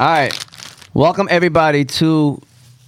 All right. Welcome, everybody, to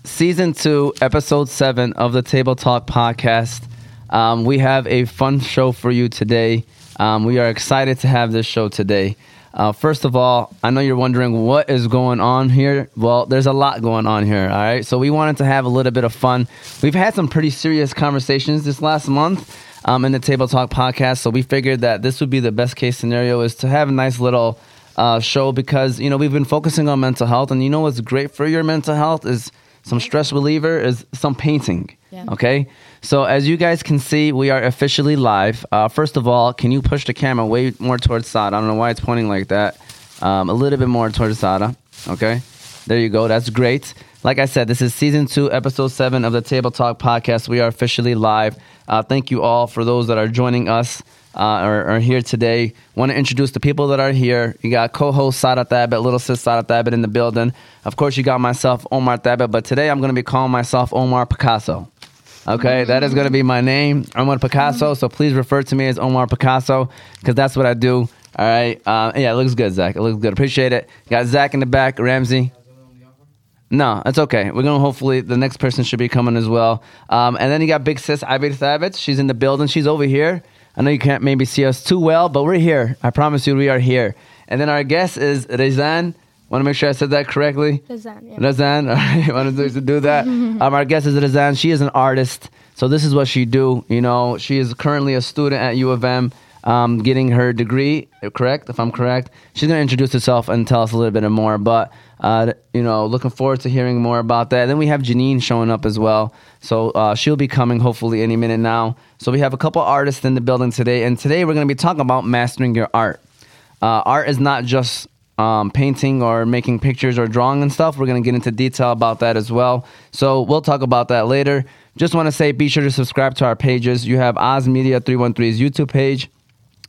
season two, episode seven of the Table Talk podcast. Um, we have a fun show for you today. Um, we are excited to have this show today. Uh, first of all, I know you're wondering what is going on here. Well, there's a lot going on here, all right? So we wanted to have a little bit of fun. We've had some pretty serious conversations this last month um, in the Table Talk podcast, so we figured that this would be the best case scenario is to have a nice little uh, show because, you know, we've been focusing on mental health, and you know what's great for your mental health is some stress reliever is some painting. Yeah. Okay. So as you guys can see, we are officially live. Uh, first of all, can you push the camera way more towards Sada? I don't know why it's pointing like that. Um, a little bit more towards Sada. Okay. There you go. That's great. Like I said, this is season two, episode seven of the Table Talk podcast. We are officially live. Uh, thank you all for those that are joining us uh, or are here today. Want to introduce the people that are here. You got co-host Sada Thabit, little sis Sada Thabit in the building. Of course, you got myself, Omar Thabit, but today I'm going to be calling myself Omar Picasso. Okay, that is going to be my name, Omar Picasso. So please refer to me as Omar Picasso because that's what I do. All right. Uh, yeah, it looks good, Zach. It looks good. Appreciate it. Got Zach in the back, Ramsey. No, it's okay. We're gonna hopefully the next person should be coming as well. Um, and then you got big sis Abir Thabit. She's in the building. She's over here. I know you can't maybe see us too well, but we're here. I promise you, we are here. And then our guest is Rezan. Want to make sure I said that correctly? Rezan. yeah. Razan, all right, to do that. um, our guest is Rezan. She is an artist, so this is what she do. You know, she is currently a student at U of M, um, getting her degree. Correct, if I'm correct. She's gonna introduce herself and tell us a little bit more. But uh, you know, looking forward to hearing more about that. Then we have Janine showing up as well, so uh, she'll be coming hopefully any minute now. So we have a couple artists in the building today, and today we're gonna be talking about mastering your art. Uh, art is not just um, painting or making pictures or drawing and stuff. We're going to get into detail about that as well. So we'll talk about that later. Just want to say be sure to subscribe to our pages. You have Oz Media 313's YouTube page.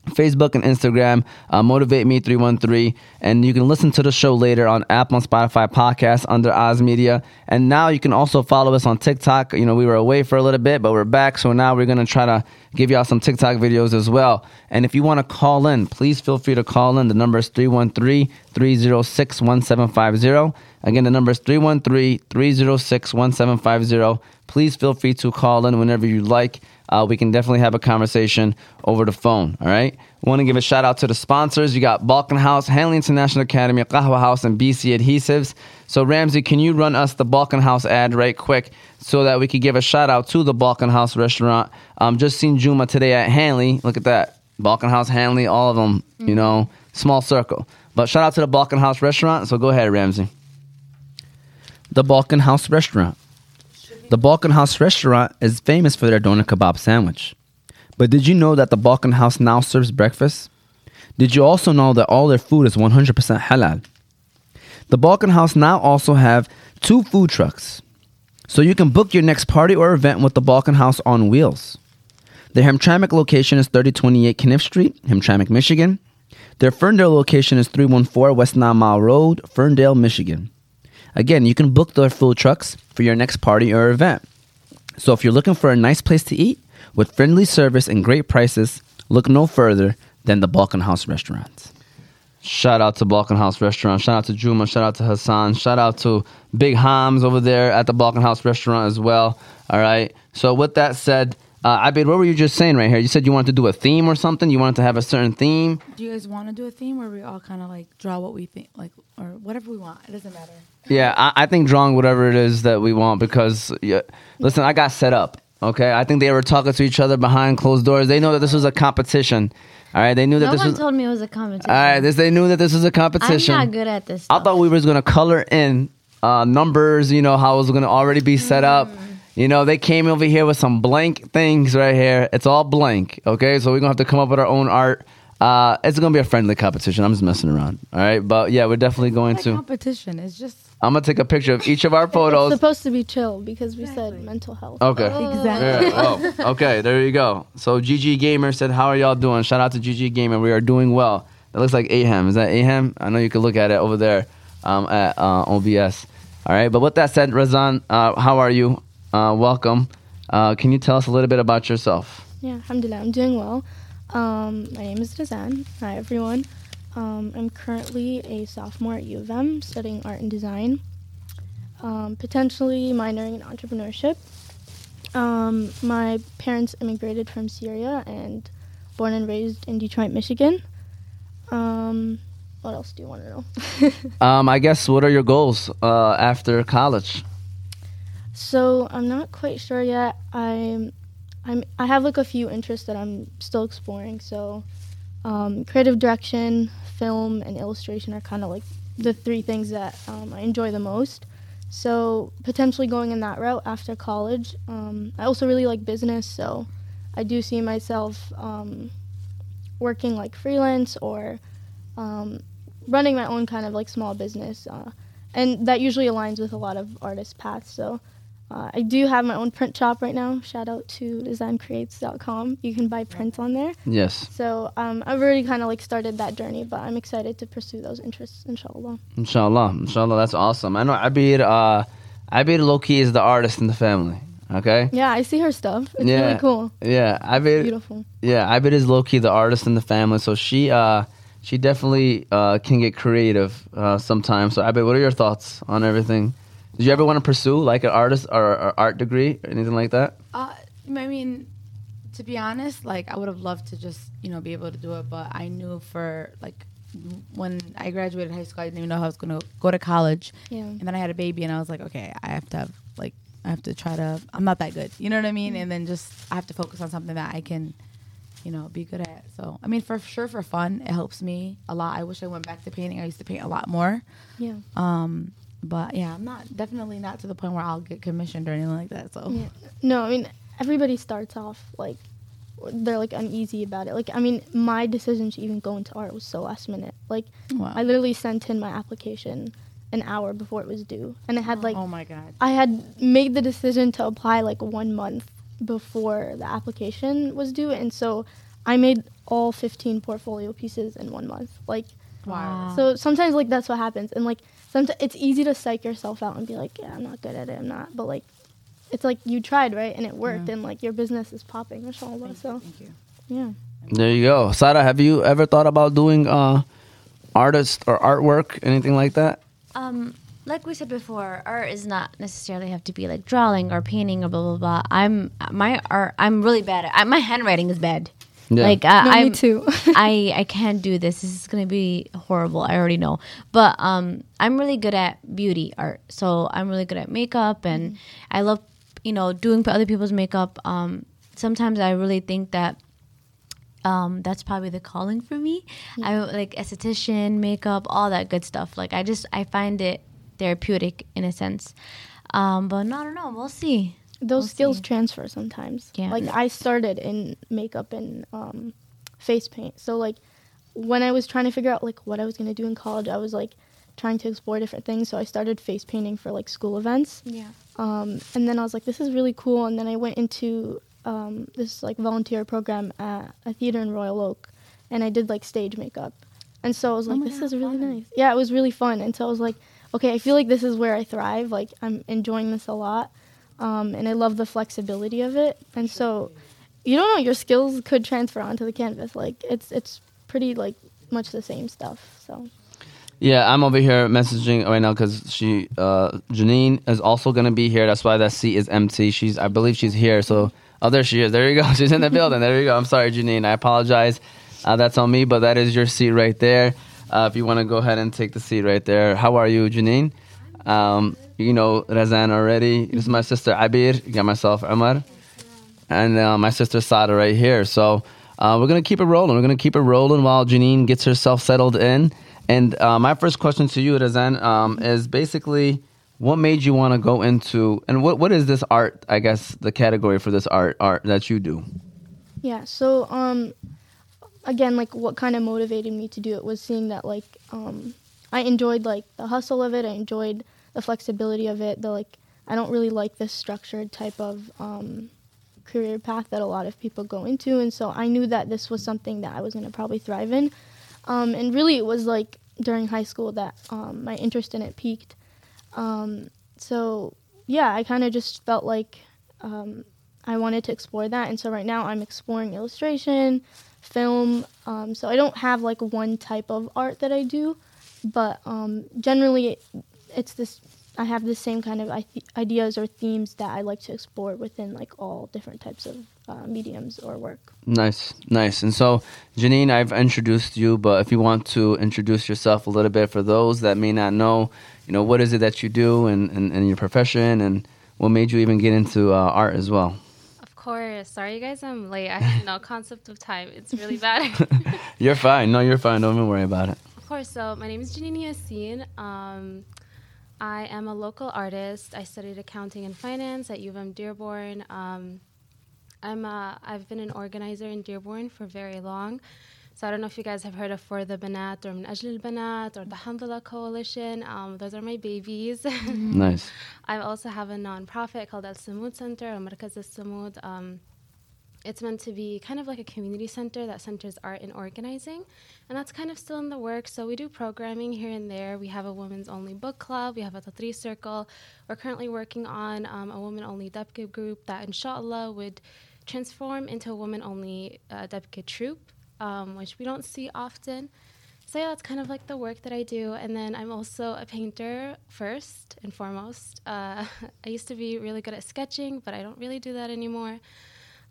Facebook and Instagram, uh, Motivate Me 313. And you can listen to the show later on Apple and Spotify podcasts under Oz Media. And now you can also follow us on TikTok. You know, we were away for a little bit, but we're back. So now we're going to try to give y'all some TikTok videos as well. And if you want to call in, please feel free to call in. The number is 313 306 1750. Again, the number is 313 306 1750. Please feel free to call in whenever you like. Uh, we can definitely have a conversation over the phone. All right. Want to give a shout out to the sponsors. You got Balkan House, Hanley International Academy, Qahwa House, and BC Adhesives. So Ramsey, can you run us the Balkan House ad right quick so that we could give a shout out to the Balkan House restaurant? Um, just seen Juma today at Hanley. Look at that, Balkan House, Hanley, all of them. You know, small circle. But shout out to the Balkan House restaurant. So go ahead, Ramsey. The Balkan House restaurant. The Balkan House restaurant is famous for their doner kebab sandwich. But did you know that the Balkan House now serves breakfast? Did you also know that all their food is 100% halal? The Balkan House now also have two food trucks. So you can book your next party or event with the Balkan House on wheels. Their Hamtramck location is 3028 Caniff Street, Hamtramck, Michigan. Their Ferndale location is 314 West Nine Mile Road, Ferndale, Michigan. Again, you can book their food trucks for your next party or event. So if you're looking for a nice place to eat with friendly service and great prices, look no further than the Balkan House restaurants. Shout out to Balkan House Restaurant. Shout out to Juma. Shout out to Hassan. Shout out to Big Hams over there at the Balkan House Restaurant as well. All right. So with that said, uh, Abid, what were you just saying right here? You said you wanted to do a theme or something. You wanted to have a certain theme. Do you guys want to do a theme where we all kind of like draw what we think, like, or whatever we want? It doesn't matter. Yeah, I, I think drawing whatever it is that we want because yeah, listen, I got set up. Okay, I think they were talking to each other behind closed doors. They know that this was a competition. All right, they knew that No this one was. told me it was a competition. all right, this they knew that this was a I'm competition. not good at this. I thought we was gonna color in uh, numbers. You know how it was gonna already be set up. You know they came over here with some blank things right here. It's all blank. Okay, so we're gonna have to come up with our own art. Uh, it's gonna be a friendly competition. I'm just messing around. All right, but yeah, we're definitely going to. competition. It's just I'm gonna take a picture of each of our photos. it's supposed to be chill because we said mental health. Okay. exactly. Yeah, oh, okay, there you go. So GG Gamer said, "How are y'all doing?" Shout out to GG Gamer. We are doing well. That looks like Ahem. Is that Ahem? I know you can look at it over there um, at uh, OBS. All right. But with that said, Razan, uh, how are you? Uh, welcome. Uh, can you tell us a little bit about yourself? Yeah, alhamdulillah, I'm doing well. Um, my name is Razan. Hi, everyone. Um, I'm currently a sophomore at U of M studying art and design, um, potentially minoring in entrepreneurship. Um, my parents immigrated from Syria and born and raised in Detroit, Michigan. Um, what else do you want to know? Um, I guess what are your goals uh, after college? So I'm not quite sure yet. I'm, I'm, I have like a few interests that I'm still exploring. So, um, creative direction, film, and illustration are kind of like the three things that um, I enjoy the most. So potentially going in that route after college. Um, I also really like business, so I do see myself um, working like freelance or um, running my own kind of like small business. Uh, and that usually aligns with a lot of artist paths. So uh, I do have my own print shop right now. Shout out to designcreates.com. You can buy prints on there. Yes, So um, I've already kind of like started that journey, but I'm excited to pursue those interests, inshallah. inshallah, inshallah. That's awesome. I know Abir. Uh, Abir low key is the artist in the family. Okay. Yeah, I see her stuff. It's Yeah. really cool. Yeah, Abir. Beautiful. Yeah, Ibit is low key the artist in the family, so she uh she definitely uh can get creative uh sometimes. So Ibit, what are your thoughts on everything? Did you ever want to pursue like an artist or, or art degree or anything like that? Uh, I mean, to be honest, like I would have loved to just you know be able to do it, but I knew for like when I graduated high school, I didn't even know how I was gonna go to college, Yeah. and then I had a baby, and I was like, okay, I have to have like I have to try to. I'm not that good, you know what I mean? And then just I have to focus on something that I can, you know, be good at. So I mean, for sure, for fun, it helps me a lot. I wish I went back to painting. I used to paint a lot more. Yeah. Um, but yeah, I'm not definitely not to the point where I'll get commissioned or anything like that. So Yeah. No, I mean everybody starts off like they're like uneasy about it. Like I mean, my decision to even go into art was so last minute. Like Wow. I literally sent in my application an hour before it was due, and it had like oh my god. I had made the decision to apply like one month before the application was due, and so I made all 15 portfolio pieces in one month. Like Wow. so sometimes like that's what happens, and like sometimes it's easy to psych yourself out and be like, yeah, I'm not good at it, I'm not. But like, it's like you tried right, and it worked, Yeah. and like your business is popping, inshallah. So Thank you. yeah. There you go. Sada, have you ever thought about doing uh artist or artwork, anything like that? Um, like we said before, art is not necessarily have to be like drawing or painting or blah blah blah. I'm my art. I'm really bad at. I, my handwriting is bad. Yeah. Like uh, No, I'm, too. I I can't do this. This is gonna be horrible. I already know. But um, I'm really good at beauty art. So I'm really good at makeup, and I love you know doing other people's makeup. Um, sometimes I really think that um, that's probably the calling for me. I like esthetician, makeup, all that good stuff. Like I just I find it therapeutic in a sense. Um, but no, I don't know. We'll see. Those We'll skills see. transfer sometimes. Yeah. Like I started in makeup and um, face paint. So like when I was trying to figure out like what I was gonna do in college, I was like trying to explore different things. So I started face painting for like school events. Yeah. Um, and then I was like, this is really cool. And then I went into um, this like volunteer program at a theater in Royal Oak, and I did like stage makeup. And so I was like, my this God, is really fun. nice. Yeah, it was really fun. And so I was like, okay, I feel like this is where I thrive. Like I'm enjoying this a lot, um, and I love the flexibility of it. And so, you don't know, your skills could transfer onto the canvas. Like it's it's pretty like much the same stuff. So Yeah, I'm over here messaging right now because she, uh, Janine, is also gonna be here. That's why that seat is empty. She's, I believe, she's here. So, oh, there she is. There you go. She's in the building. There you go. I'm sorry, Janine. I apologize. Uh, that's on me, but that is your seat right there. Uh, if you want to go ahead and take the seat right there. How are you, Janine? Um, you know Razan already. This is my sister Abir. Got myself Omar, and uh, my sister Sada right here. So uh, we're gonna keep it rolling. We're gonna keep it rolling while Janine gets herself settled in. And uh, my first question to you, Razan, um, is basically, what made you want to go into, and what what is this art? I guess the category for this art art that you do. Yeah. So, um, again, like what kind of motivated me to do it was seeing that like um, I enjoyed like the hustle of it. I enjoyed the flexibility of it. The like I don't really like this structured type of um, career path that a lot of people go into, and so I knew that this was something that I was gonna probably thrive in. Um, and really, it was like during high school that um, my interest in it peaked. Um, so yeah, I kind of just felt like um, I wanted to explore that, and so right now I'm exploring illustration, film. Um, so I don't have like one type of art that I do, but um, generally it's this. I have the same kind of I- ideas or themes that I like to explore within like all different types of uh, mediums or work. Nice, nice. And so, Janine, I've introduced you, but if you want to introduce yourself a little bit for those that may not know, you know, what is it that you do and, and, and your profession and what made you even get into uh, art as well? Of course. Sorry, you guys, I'm late. I have no concept of time. It's really bad. You're fine. No, you're fine. Don't even worry about it. of course. So, my name is Janine Yassin. Um, I am a local artist. I studied accounting and finance at U of M Dearborn. Um, I'm a, I've been an organizer in Dearborn for very long. So I don't know if you guys have heard of For the Banat or Min Ajl Banat or the Alhamdulillah Coalition. Um, those are my babies. Nice. I also have a nonprofit called Al Samud Center, or Markaz Al Samud. Um, it's meant to be kind of like a community center that centers art and organizing, and that's kind of still in the works. So we do programming here and there. We have a women's only book club. We have a Tatreez circle. We're currently working on um, a women only Debke group that, inshallah, would transform into a women only uh, Debke troupe, um, which we don't see often. So yeah, that's kind of like the work that I do. And then I'm also a painter first and foremost. Uh, I used to be really good at sketching, but I don't really do that anymore.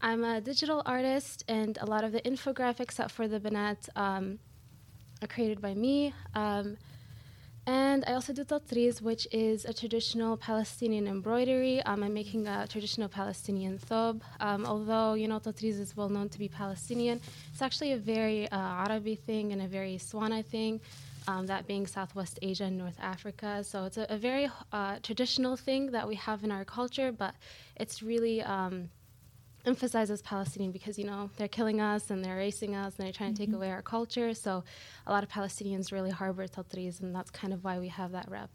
I'm a digital artist, and a lot of the infographics that for the Banat um, are created by me. Um, and I also do tatreez, which is a traditional Palestinian embroidery. Um, I'm making a traditional Palestinian thob. Um, although, you know, tatreez is well known to be Palestinian, it's actually a very uh, Arabi thing and a very Swana thing, um, that being Southwest Asia and North Africa. So it's a, a very uh, traditional thing that we have in our culture, but it's really um, emphasizes Palestinian because you know they're killing us and they're erasing us and they're trying to take away our culture. So a lot of Palestinians really harbor tatreez, and that's kind of why we have that rep.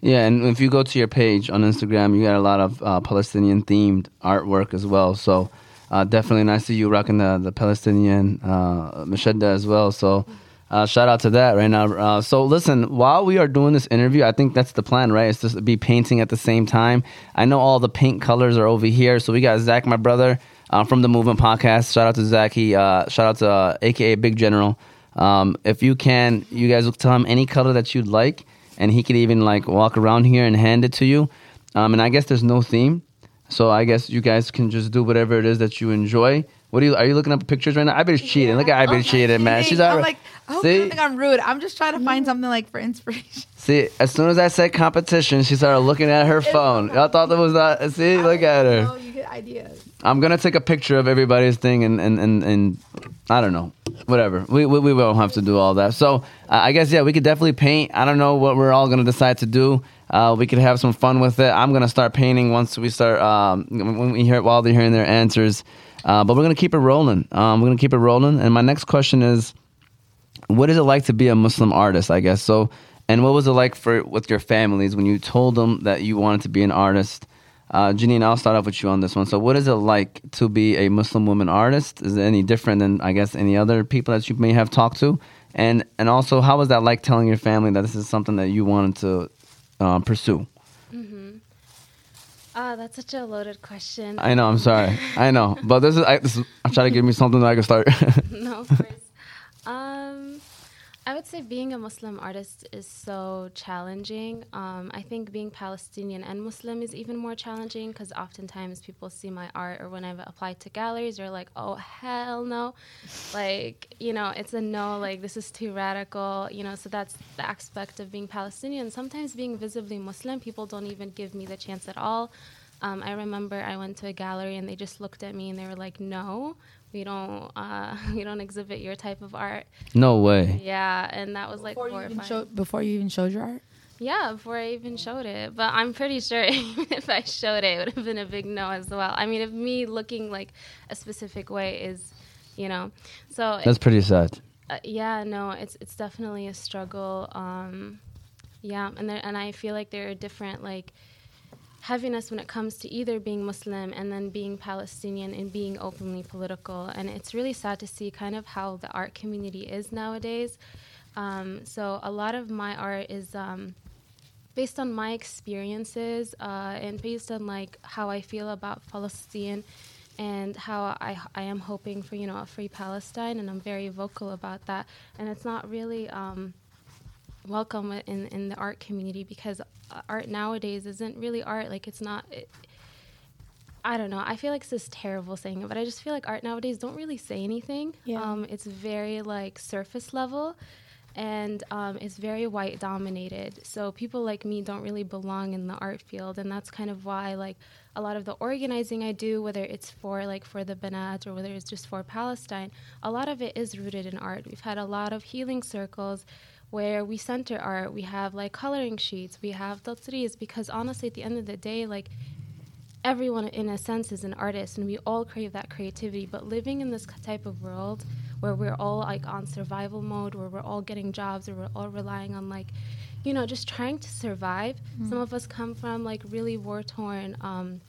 Yeah, and if you go to your page on Instagram, you got a lot of uh, Palestinian themed artwork as well. So uh, definitely nice to you rocking the, the Palestinian uh, mashadda as well. So uh, shout out to that right now. Uh, so listen, while we are doing this interview, I think that's the plan, right? It's just to be painting at the same time. I know all the paint colors are over here. So we got Zach, my brother, uh, from the Movement Podcast. Shout out to Zach. He uh, shout out to uh, AKA Big General. Um, if you can, you guys will tell him any color that you'd like, and he could even like walk around here and hand it to you. Um, and I guess there's no theme, so I guess you guys can just do whatever it is that you enjoy. What are you? Are you looking up pictures right now? I bet cheating. Look at I bet I'm cheating, man. She's I'm like, I hope you don't think I'm rude. I'm just trying to find something like for inspiration. See, as soon as I said competition, she started looking at her phone. Y'all thought that was not. See, look at her. Oh, you get ideas. I'm gonna take a picture of everybody's thing and and and, and I don't know, whatever. We, we we won't have to do all that. So uh, I guess yeah, we could definitely paint. I don't know what we're all gonna decide to do. Uh, we could have some fun with it. I'm gonna start painting once we start. Um, when we hear while they're hearing their answers, uh, but we're gonna keep it rolling. Um, we're gonna keep it rolling. And my next question is, what is it like to be a Muslim artist? I guess so. And what was it like for with your families when you told them that you wanted to be an artist? Uh, Janine, I'll start off with you on this one. So, what is it like to be a Muslim woman artist? Is it any different than I guess any other people that you may have talked to? And and also, how was that like telling your family that this is something that you wanted to uh, pursue? Ah, that's such a loaded question. I know. I'm sorry. I know, but this is I, this is, I'm trying to give me something that I can start. no, of course. Um, I would say being a Muslim artist is so challenging. Um, I think being Palestinian and Muslim is even more challenging because oftentimes people see my art or when I've applied to galleries, they're like, "Oh hell no!" Like you know, it's a no. Like this is too radical. You know, so that's the aspect of being Palestinian. Sometimes being visibly Muslim, people don't even give me the chance at all. Um, I remember I went to a gallery and they just looked at me and they were like, "No, we don't, uh, we don't exhibit your type of art." no way. Yeah, and that was like Before you, even horrifying. showed, before you even showed your art? yeah, before I even showed it. But I'm pretty sure even if I showed it, it would have been a big no as well. I mean, if me looking like a specific way is, you know, so That's pretty sad. uh, yeah, no, it's it's definitely a struggle. Um, yeah, and there, and I feel like there are different like heaviness when it comes to either being Muslim and then being Palestinian and being openly political. And it's really sad to see kind of how the art community is nowadays. Um, so a lot of my art is um, based on my experiences uh, and based on like how I feel about Palestine and how I, I am hoping for you know a free Palestine, and I'm very vocal about that. And it's not really um, welcome in in the art community because art nowadays isn't really art. Like it's not. It, I don't know. I feel like this is terrible saying it, but I just feel like art nowadays don't really say anything. Yeah. Um, it's very like surface level, and um, it's very white dominated. So people like me don't really belong in the art field, and that's kind of why like a lot of the organizing I do, whether it's for like for the Banat or whether it's just for Palestine, a lot of it is rooted in art. We've had a lot of healing circles where we center art. We have like coloring sheets. We have tatreez because honestly, at the end of the day, like everyone in a sense is an artist and we all crave that creativity but living in this type of world where we're all like on survival mode where we're all getting jobs or we're all relying on like you know just trying to survive some of us come from like really war torn um,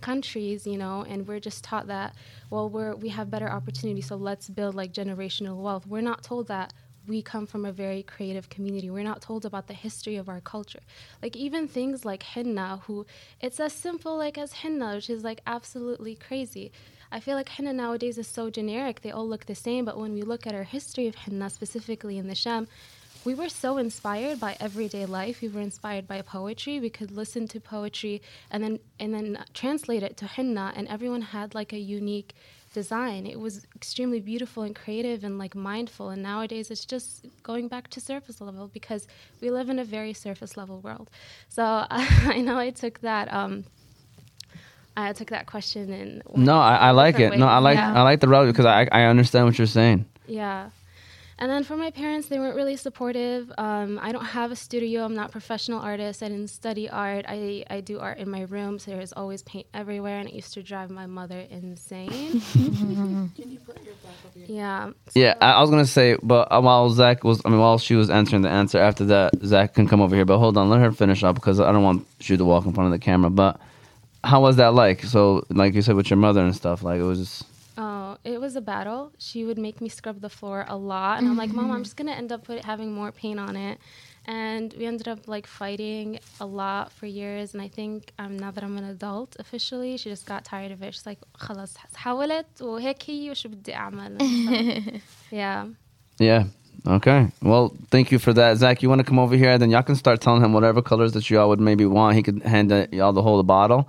countries you know and we're just taught that well we're we have better opportunities so let's build like generational wealth we're not told that we come from a very creative community. We're not told about the history of our culture. Like even things like henna, who it's as simple like as henna, which is like absolutely crazy. I feel like henna nowadays is so generic. They all look the same, but when we look at our history of henna, specifically in the Sham, we were so inspired by everyday life. We were inspired by poetry. We could listen to poetry and then and then translate it to henna, and everyone had like a unique design. It was extremely beautiful and creative and like mindful. And nowadays it's just going back to surface level because we live in a very surface level world. So I know I took that. Um, I took that question and No, I, I like it. different No. I like Yeah. I like the route because I I understand what you're saying. Yeah. And then for my parents, they weren't really supportive. Um, I don't have a studio. I'm not a professional artist. I didn't study art. I, I do art in my room, so there's always paint everywhere, and it used to drive my mother insane. yeah. Yeah, I, I was gonna say, but uh, while Zach was, I mean, while she was answering the answer after that, Zach can come over here. But hold on, let her finish up because I don't want you to walk in front of the camera. But how was that like? So, like you said, with your mother and stuff, like it was. Oh, it was a battle. She would make me scrub the floor a lot, and I'm like, Mom, I'm just gonna end up put, having more paint on it. And we ended up like fighting a lot for years. And I think um, now that I'm an adult officially, she just got tired of it. She's like, خلاص حاولت وهيك هي وشو بدي أعمل. So, yeah. Yeah. Okay. Well, thank you for that, Zach. You want to come over here, then y'all can start telling him whatever colors that y'all would maybe want. He could hand it- y'all the whole bottle.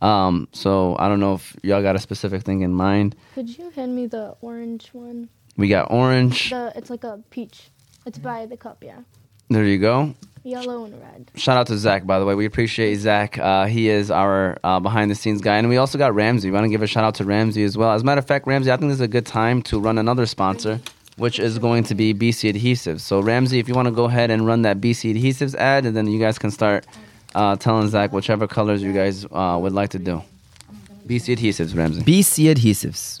um, so I don't know if y'all got a specific thing in mind. Could you hand me the orange one? We got orange. The it's like a peach. It's by the cup, yeah. There you go. Yellow and red. Shout out to Zach, by the way. We appreciate Zach. Uh, he is our uh, behind the scenes guy. And we also got Ramsey. We want to give a shout out to Ramsey as well. As a matter of fact, Ramsey, I think this is a good time to run another sponsor, which is going to be BC Adhesives. So, Ramsey, if you want to go ahead and run that BC Adhesives ad, and then you guys can start uh, telling Zach whichever colors you guys uh, would like to do. BC Adhesives, Ramsey. BC Adhesives.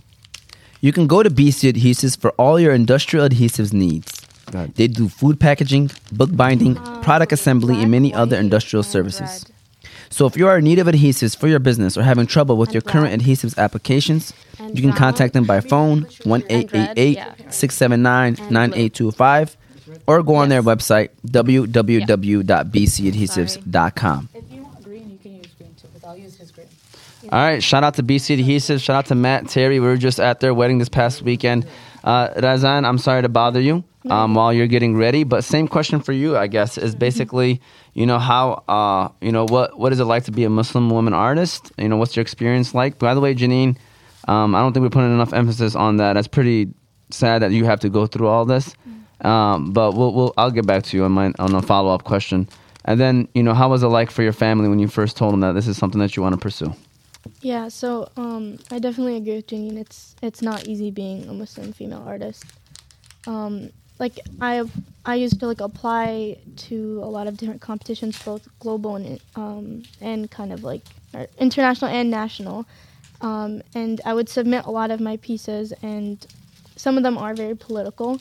You can go to BC Adhesives for all your industrial adhesives needs. Go. They do food packaging, book binding, product assembly, and many other industrial services. So if you are in need of adhesives for your business or having trouble with your current adhesives applications, you can contact them by phone 1 888 679 9825 or go on their website www.bcadhesives.com. If you want green, you can use green too, because I'll use his green. All right, shout out to BC Adhesives. Shout out to Matt Terry. We were just at their wedding this past weekend. Uh, Razan, I'm sorry to bother you um, while you're getting ready, but same question for you, I guess, is basically, you know, how, uh, you know, what what is it like to be a Muslim woman artist? You know, what's your experience like? By the way, Janine, um, I don't think we're putting enough emphasis on that. That's pretty sad that you have to go through all this. Um, but we'll, we'll, I'll get back to you on my on a follow up question. And then, you know, how was it like for your family when you first told them that this is something that you want to pursue? Yeah, so um, I definitely agree with Janine. It's it's not easy being a Muslim female artist. Um, like I I used to like apply to a lot of different competitions, both global and um, and kind of like international and national. Um, and I would submit a lot of my pieces, and some of them are very political.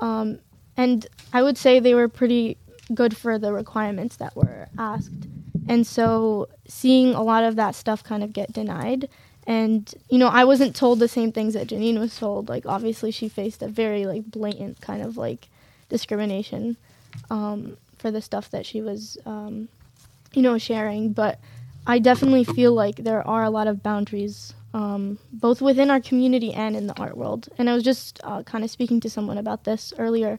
Um, and I would say they were pretty good for the requirements that were asked. And so seeing a lot of that stuff kind of get denied. And, you know, I wasn't told the same things that Janine was told. Like, obviously, she faced a very, like, blatant kind of, like, discrimination um, for the stuff that she was, um, you know, sharing. But I definitely feel like there are a lot of boundaries um, both within our community and in the art world. And I was just uh, kind of speaking to someone about this earlier.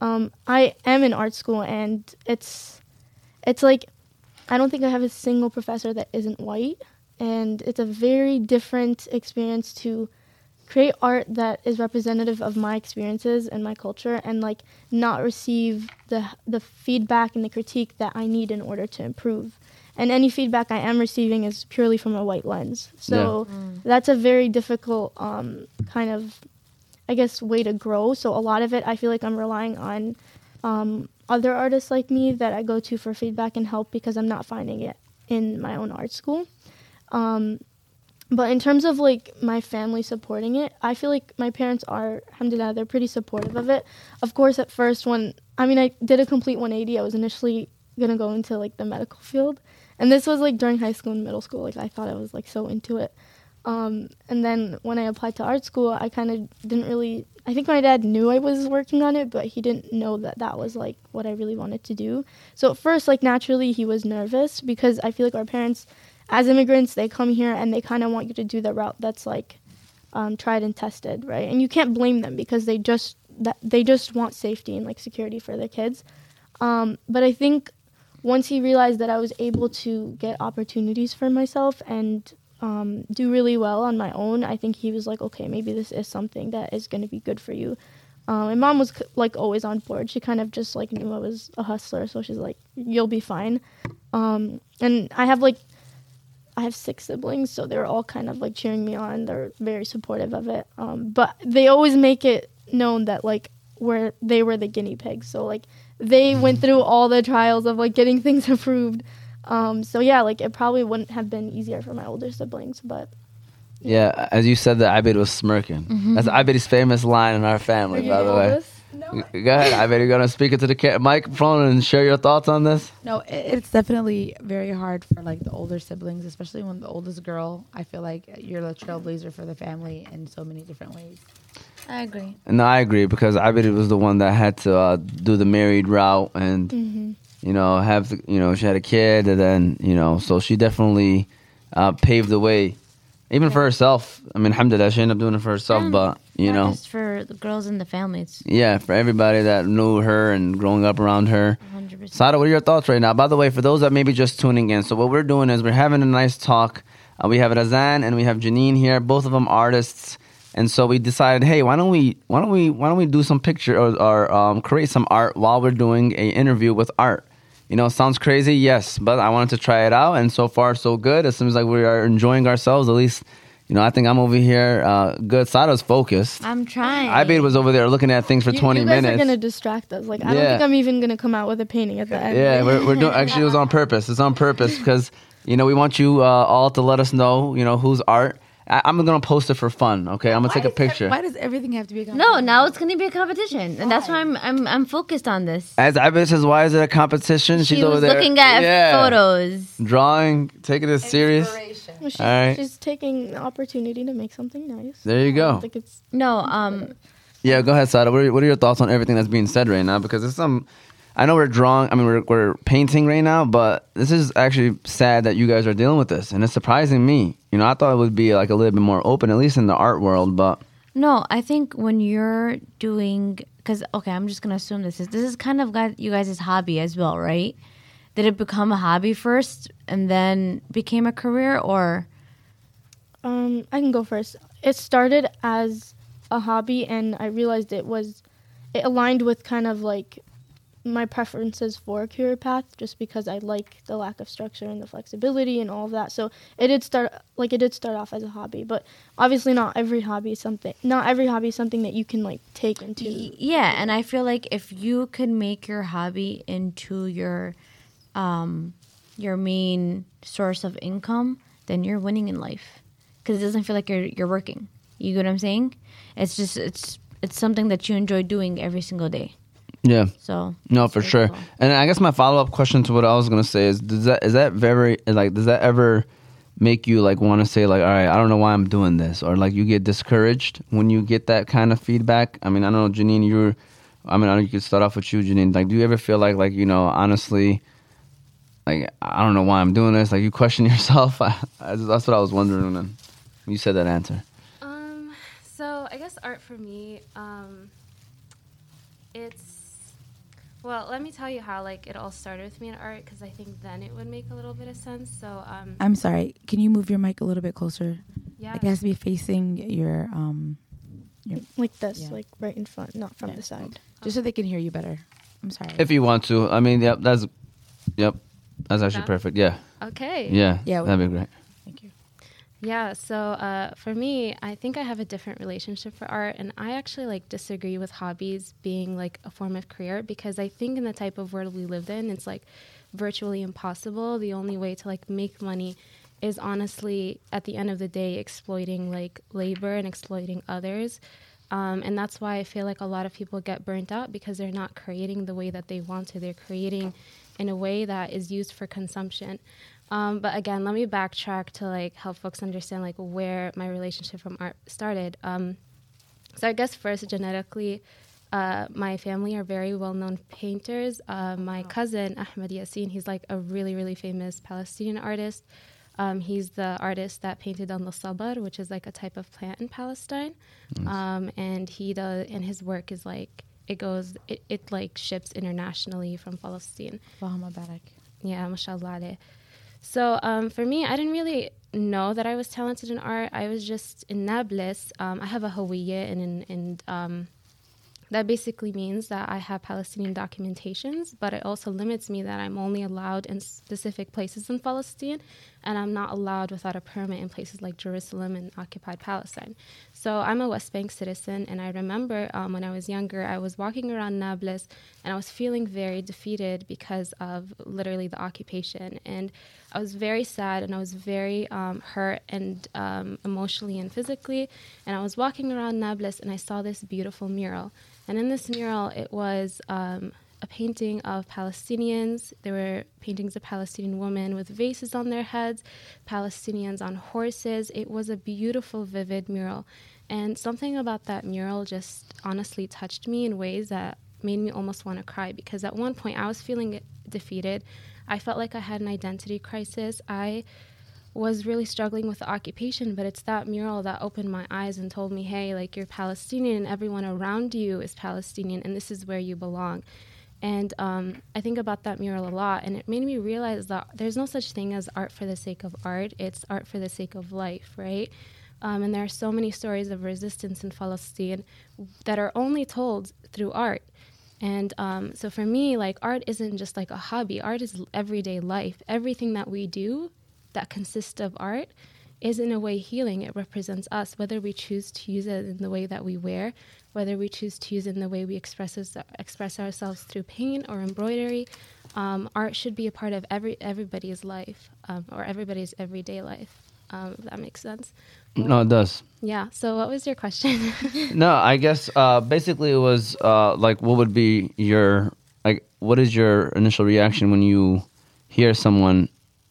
Um, I am in art school, and it's it's like I don't think I have a single professor that isn't white, and it's a very different experience to create art that is representative of my experiences and my culture and like not receive the the feedback and the critique that I need in order to improve. And any feedback I am receiving is purely from a white lens. So Yeah. Mm. that's a very difficult um, kind of I guess way to grow. So a lot of it I feel like I'm relying on um, other artists like me that I go to for feedback and help because I'm not finding it in my own art school. Um, but in terms of like my family supporting it, I feel like my parents are, alhamdulillah, they're pretty supportive of it. Of course, at first, when I mean, I did a complete 180, I was initially gonna go into like the medical field, and this was like during high school and middle school. Like I thought I was like so into it. Um, and then when I applied to art school, I kind of didn't really. I think my dad knew I was working on it, but he didn't know that that was like what I really wanted to do. So at first, like naturally, he was nervous because I feel like our parents as immigrants, they come here and they kind of want you to do the route that's like um, tried and tested, right? And you can't blame them because they just that they just want safety and like security for their kids. Um, but I think once he realized that I was able to get opportunities for myself and um, do really well on my own, I think he was like, okay, maybe this is something that is going to be good for you. Um, my mom was like always on board. She kind of just like knew I was a hustler, so she's like, "You'll be fine." Um, and I have like I have six siblings, so they're all kind of like cheering me on. They're very supportive of it. Um, but they always make it known that like where they were the guinea pigs. So like they went through all the trials of like getting things approved. Um, so yeah, like it probably wouldn't have been easier for my older siblings, but Yeah, as you said, that Abed was smirking. That's Abed's famous line in our family, by the way. Go ahead, Abed. You're gonna speak it to the ca- microphone and share your thoughts on this. No, it's definitely very hard for like the older siblings, especially when the oldest girl. I feel like you're the trailblazer for the family in so many different ways. I agree. No, I agree because Abed was the one that had to uh, do the married route and you know have the, you know she had a kid and then you know so she definitely uh, paved the way, even for herself. I mean, alhamdulillah, she ended up doing it for herself, Yeah. but you Not know, just for the girls in the families. Yeah, for everybody that knew her and growing up around her. 100%. Sada, what are your thoughts right now? By the way, for those that may be just tuning in, so what we're doing is we're having a nice talk. Uh, we have Razan and we have Janine here, both of them artists, and so we decided, hey, why don't we, why don't we, why don't we do some picture or, or um, create some art while we're doing a interview with art? You know, sounds crazy, yes, but I wanted to try it out, and so far so good. It seems like we are enjoying ourselves. At least, you know, I think I'm over here uh, good. Sada's focused. I'm trying. Ibid was over there looking at things for you, 20 you guys minutes. are gonna distract us. Like I Yeah. don't think I'm even gonna come out with a painting at the end. Yeah, we're, we're doing. Actually, it was on purpose. It's on purpose because you know we want you uh, all to let us know. You know whose art. I, I'm gonna post it for fun. Okay, I'm gonna take a picture. Why does everything have to be a competition? No, now it's gonna be a competition, and that's why I'm I'm I'm focused on this. As Ibid says, why is it a competition? She's she over there looking at yeah, photos. drawing, taking it serious. Well, she's, All right. she's taking the opportunity to make something nice. There you I go. don't think it's No, um, Yeah, go ahead, Sada. What are, what are your thoughts on everything that's being said right now? Because it's some. I know we're drawing. I mean, we're we're painting right now, but this is actually sad that you guys are dealing with this, and it's surprising me. You know, I thought it would be like a little bit more open, at least in the art world, but. no, I think when you're doing, because okay, I'm just gonna assume this is this is kind of got you guys' hobby as well, right? Did it become a hobby first and then became a career, or Um, I can go first. It started as a hobby, and I realized it was it aligned with kind of like my preferences for career path, just because I like the lack of structure and the flexibility and all of that. So it did start like it did start off as a hobby, but obviously not every hobby is something. Not every hobby is something that you can like take into. Yeah and i feel like if you could make your hobby into your um your main source of income then you're winning in life because it doesn't feel like you're you're working you get what i'm saying it's just it's it's something that you enjoy doing every single day Yeah. so No, for sure. cool. And I guess my follow up question to what I was gonna say is, does that is that very like does that ever make you like want to say like, all right, I don't know why I'm doing this, or like you get discouraged when you get that kind of feedback? I mean, I don't know Janine, you're. I mean, I know you could start off with you, Janine. Like, do you ever feel like like you know, honestly, like I don't know why I'm doing this. Like you question yourself. I, I that's what I was wondering. Then. You said that answer. Um, so I guess art for me, um, it's well. Let me tell you how like it all started with me in art because I think then it would make a little bit of sense. So um, I'm sorry. Can you move your mic a little bit closer? yeah, Like it has to be facing your um, Like this, Yeah. like right in front, not from Yeah. the side. just so they can hear you better. I'm sorry. If you want to, I mean, yep, that's, yep, that's actually Yeah. perfect. Yeah, okay, yeah, Yeah, that'd be great. Yeah, so uh, for me, I think I have a different relationship for art, and I actually like disagree with hobbies being like a form of career because I think in the type of world we live in, it's like virtually impossible. The only way to like make money is honestly at the end of the day exploiting like labor and exploiting others. Um, and that's why I feel like a lot of people get burnt out because they're not creating the way that they want to. They're creating in a way that is used for consumption. Um, but again, let me backtrack to like help folks understand like where my relationship from art started. Um, so I guess first genetically, uh, my family are very well-known painters. Uh, my cousin Ahmed Yassin, he's like a really really famous Palestinian artist. Um, he's the artist that painted on the sabar, which is like a type of plant in Palestine. Um, and he does, and his work is like it goes, it, it like ships internationally from Palestine. Allahumma barak. Yeah, mashallah. So um, for me, I didn't really know that I was talented in art. I was just in Nablus. Um, I have a Hawiyya, and, and um, that basically means that I have Palestinian documentations, but it also limits me that I'm only allowed in specific places in Palestine, and I'm not allowed without a permit in places like Jerusalem and occupied Palestine. So I'm a West Bank citizen, and I remember um, when I was younger, I was walking around Nablus, and I was feeling very defeated because of literally the occupation, and I was very sad, and I was very um, hurt, and um, emotionally and physically. And I was walking around Nablus, and I saw this beautiful mural, and in this mural, it was. A painting of Palestinians. There were paintings of Palestinian women with vases on their heads, Palestinians on horses. It was a beautiful, vivid mural. And something about that mural just honestly touched me in ways that made me almost want to cry because at one point I was feeling defeated. I felt like I had an identity crisis. I was really struggling with the occupation, but it's that mural that opened my eyes and told me, hey, like you're Palestinian and everyone around you is Palestinian and this is where you belong. And um, I think about that mural a lot, and it made me realize that there's no such thing as art for the sake of art. It's art for the sake of life, right? Um, and there are so many stories of resistance in Palestine that are only told through art. And um, so for me, like art isn't just like a hobby. Art is everyday life. Everything that we do that consists of art is in a way healing. It represents us, whether we choose to use it in the way that we wear, whether we choose to use it in the way we express, us, express ourselves through paint or embroidery. Um, art should be a part of every everybody's life um, or everybody's everyday life. Um, if that makes sense. No, it does. Yeah. So, what was your question? No, I guess uh, basically it was uh, like, what would be your like? What is your initial reaction when you hear someone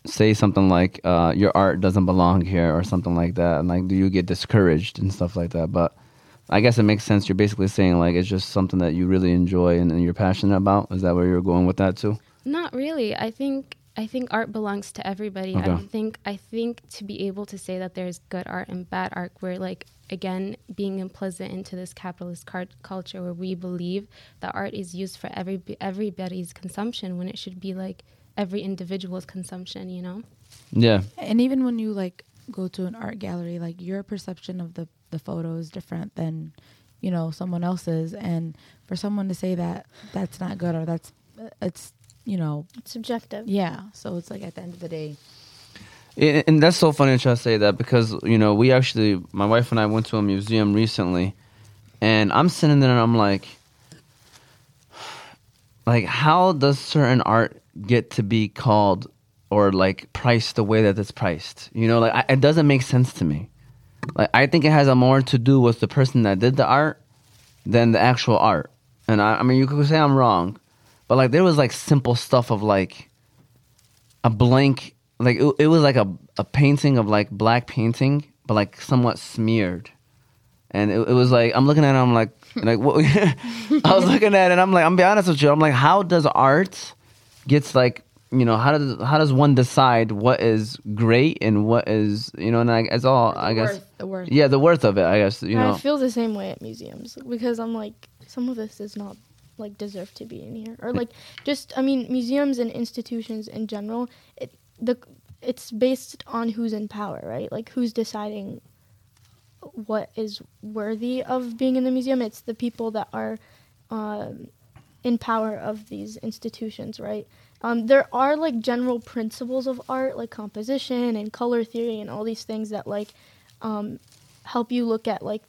say something like uh, your art doesn't belong here or something like that? And like, do you get discouraged and stuff like that? But I guess it makes sense. You're basically saying like it's just something that you really enjoy and, and you're passionate about. Is that where you're going with that too? Not really. I think I think art belongs to everybody. I Okay. don't think I think to be able to say that there's good art and bad art, we're like again being implicit into this capitalist cart culture where we believe that art is used for every everybody's consumption when it should be like every individual's consumption. You know. Yeah. And even when you like go to an art gallery, like your perception of the the photo is different than you know someone else's, and for someone to say that that's not good or that's it's you know It's subjective. yeah. So it's like at the end of the day, And and that's so funny to say that because you know we actually, my wife and I went to a museum recently, and I'm sitting there and I'm like, like how does certain art get to be called or like priced the way that it's priced? You know, like I, it doesn't make sense to me. Like I think it has a more to do with the person that did the art than the actual art. And I, I mean, you could say I'm wrong, but like there was like simple stuff of like a blank like it, it was like a, a painting of like black painting but like somewhat smeared and it, it was like i'm looking at it i'm like like what i was looking at it and i'm like i'm be honest with you i'm like how does art gets like you know how does how does one decide what is great and what is you know and I, it's all I guess Worth, the worth. yeah the worth of it I guess you know I feel the same way at museums because I'm like, some of this does not like deserve to be in here, or like just I mean, museums and institutions in general, it the it's based on who's in power, right? Like who's deciding what is worthy of being in the museum. It's the people that are um, in power of these institutions, right? Um, there are like general principles of art, like composition and color theory, and all these things that like um, help you look at like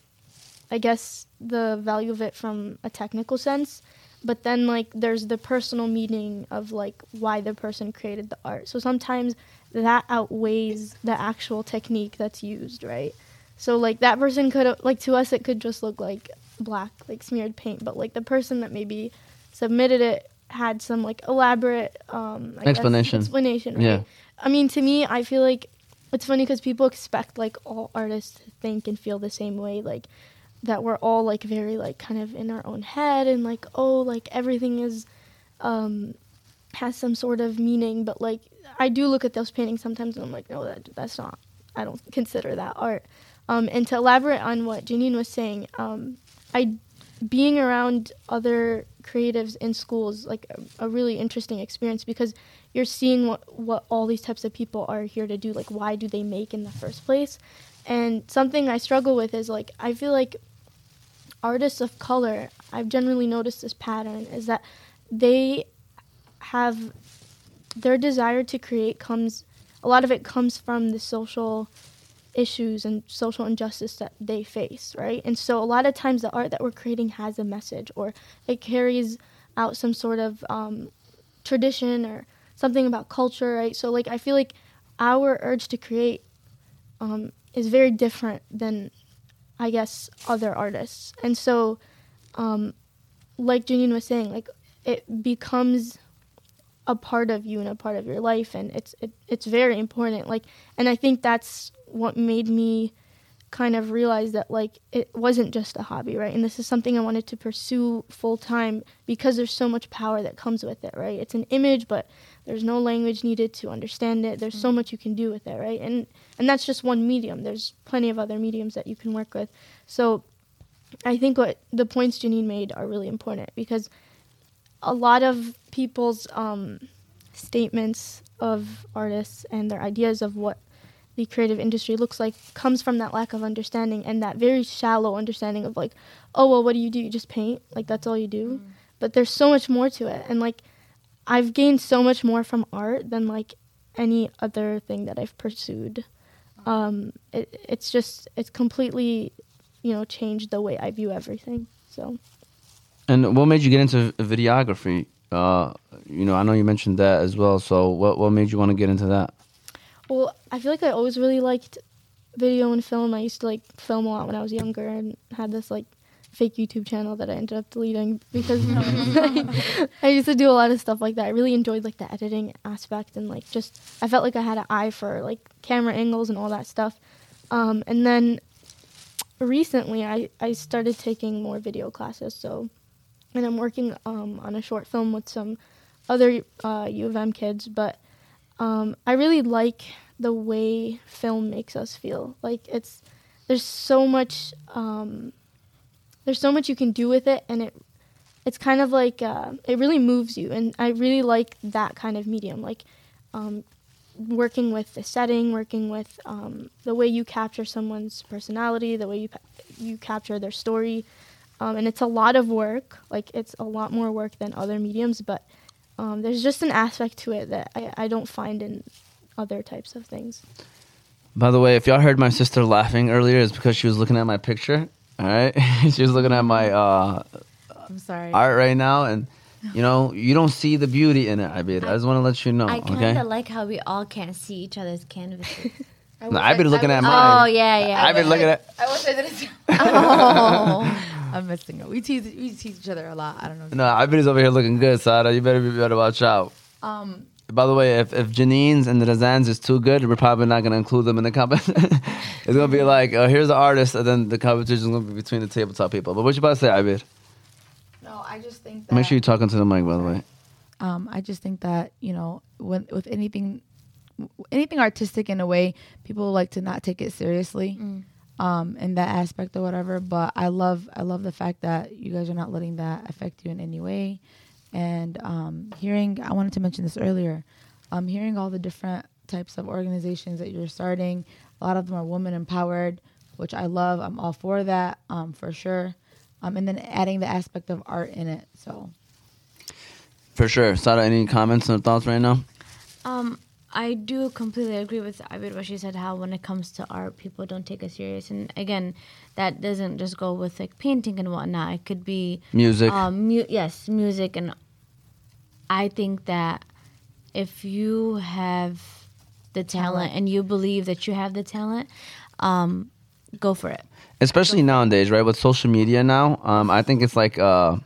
I guess the value of it from a technical sense. But then like there's the personal meaning of like why the person created the art. So sometimes that outweighs the actual technique that's used, right? So like that person could like to us it could just look like black like smeared paint, but like the person that maybe submitted it had some like elaborate um I guess, Explanation. explanation, right? Yeah. I mean to me I feel like it's funny because people expect like all artists to think and feel the same way like that we're all like very like kind of in our own head and like oh like everything is um has some sort of meaning but like i do look at those paintings sometimes and i'm like no that that's not i don't consider that art um and to elaborate on what janine was saying um i being around other creatives in schools like a, a really interesting experience because you're seeing what what all these types of people are here to do like why do they make in the first place? And something i struggle with is like i feel like artists of color i've generally noticed this pattern is that they have their desire to create comes a lot of it comes from the social issues and social injustice that they face, right? And so a lot of times the art that we're creating has a message or it carries out some sort of um, tradition or something about culture, right? So like I feel like our urge to create um, is very different than I guess other artists, and so um, like Janine was saying, like it becomes a part of you and a part of your life and it's it, it's very important like and i think that's what made me kind of realize that like it wasn't just a hobby right? And this is something i wanted to pursue full time because there's so much power that comes with it right? It's an image but there's no language needed to understand it. There's so mm-hmm. much you can do with it right? And and that's just one medium. There's plenty of other mediums that you can work with. So i think what the points janine made are really important because a lot of people's um, statements of artists and their ideas of what the creative industry looks like comes from that lack of understanding and that very shallow understanding of like oh well what do you do? You just paint? Like that's all you do? But there's so much more to it. And like i've gained so much more from art than like any other thing that i've pursued. Um, it, it's just it's completely you know changed the way i view everything. So And what made you get into videography? Uh, you know, I know you mentioned that as well. So, what what made you want to get into that? Well, I feel like I always really liked video and film. I used to like film a lot when I was younger and had this like fake YouTube channel that I ended up deleting because I used to do a lot of stuff like that. I really enjoyed like the editing aspect and like just I felt like I had an eye for like camera angles and all that stuff. Um, and then recently I, I started taking more video classes. So, and I'm working um, on a short film with some other uh, U of M kids, but um, I really like the way film makes us feel. Like it's there's so much um, there's so much you can do with it, and it it's kind of like uh, it really moves you, and I really like that kind of medium. Like um, working with the setting, working with um, the way you capture someone's personality, the way you you capture their story, um, and it's a lot of work. Like it's a lot more work than other mediums, but um, there's just an aspect to it that I, I don't find in other types of things. By the way, if y'all heard my sister laughing earlier, it's because she was looking at my picture. All right, she was looking at my uh, I'm sorry. art right now, and you know, you don't see the beauty in it. I bet. I just want to let you know. I kind okay. of like how we all can't see each other's canvases. No, I've been looking at mine. oh yeah, yeah. I've been looking at. I wish I didn't. oh. I'm missing it. We tease we tease each other a lot. I don't know. No, I've been over here looking good, Sada. You better be better watch out. Um, By the way, if, if Janine's and the Razans is too good, we're probably not gonna include them in the competition. it's gonna be like, uh, here's the artist, and then the competition's gonna be between the tabletop people. But what you about to say, Abir? no, I just think that Make sure you're talking to the mic, by the way. Um, I just think that you know, when with anything, anything artistic in a way, people like to not take it seriously, Mm. Um, in that aspect or whatever. But I love, I love the fact that you guys are not letting that affect you in any way. And um, hearing, I wanted to mention this earlier, um, hearing all the different types of organizations that you're starting. A lot of them are women empowered, which I love. I'm all for that, um, for sure. Um, and then adding the aspect of art in it. So For sure. Sada, any comments or thoughts right now? Um, I do completely agree with Abir what she said. How when it comes to art, people don't take it serious, and again, that doesn't just go with like painting and whatnot. It could be Music. um, mu- yes, music, and I think that if you have the talent and you believe that you have the talent, um, go for it. especially nowadays, right? With social media now, um, I think it's like, uh,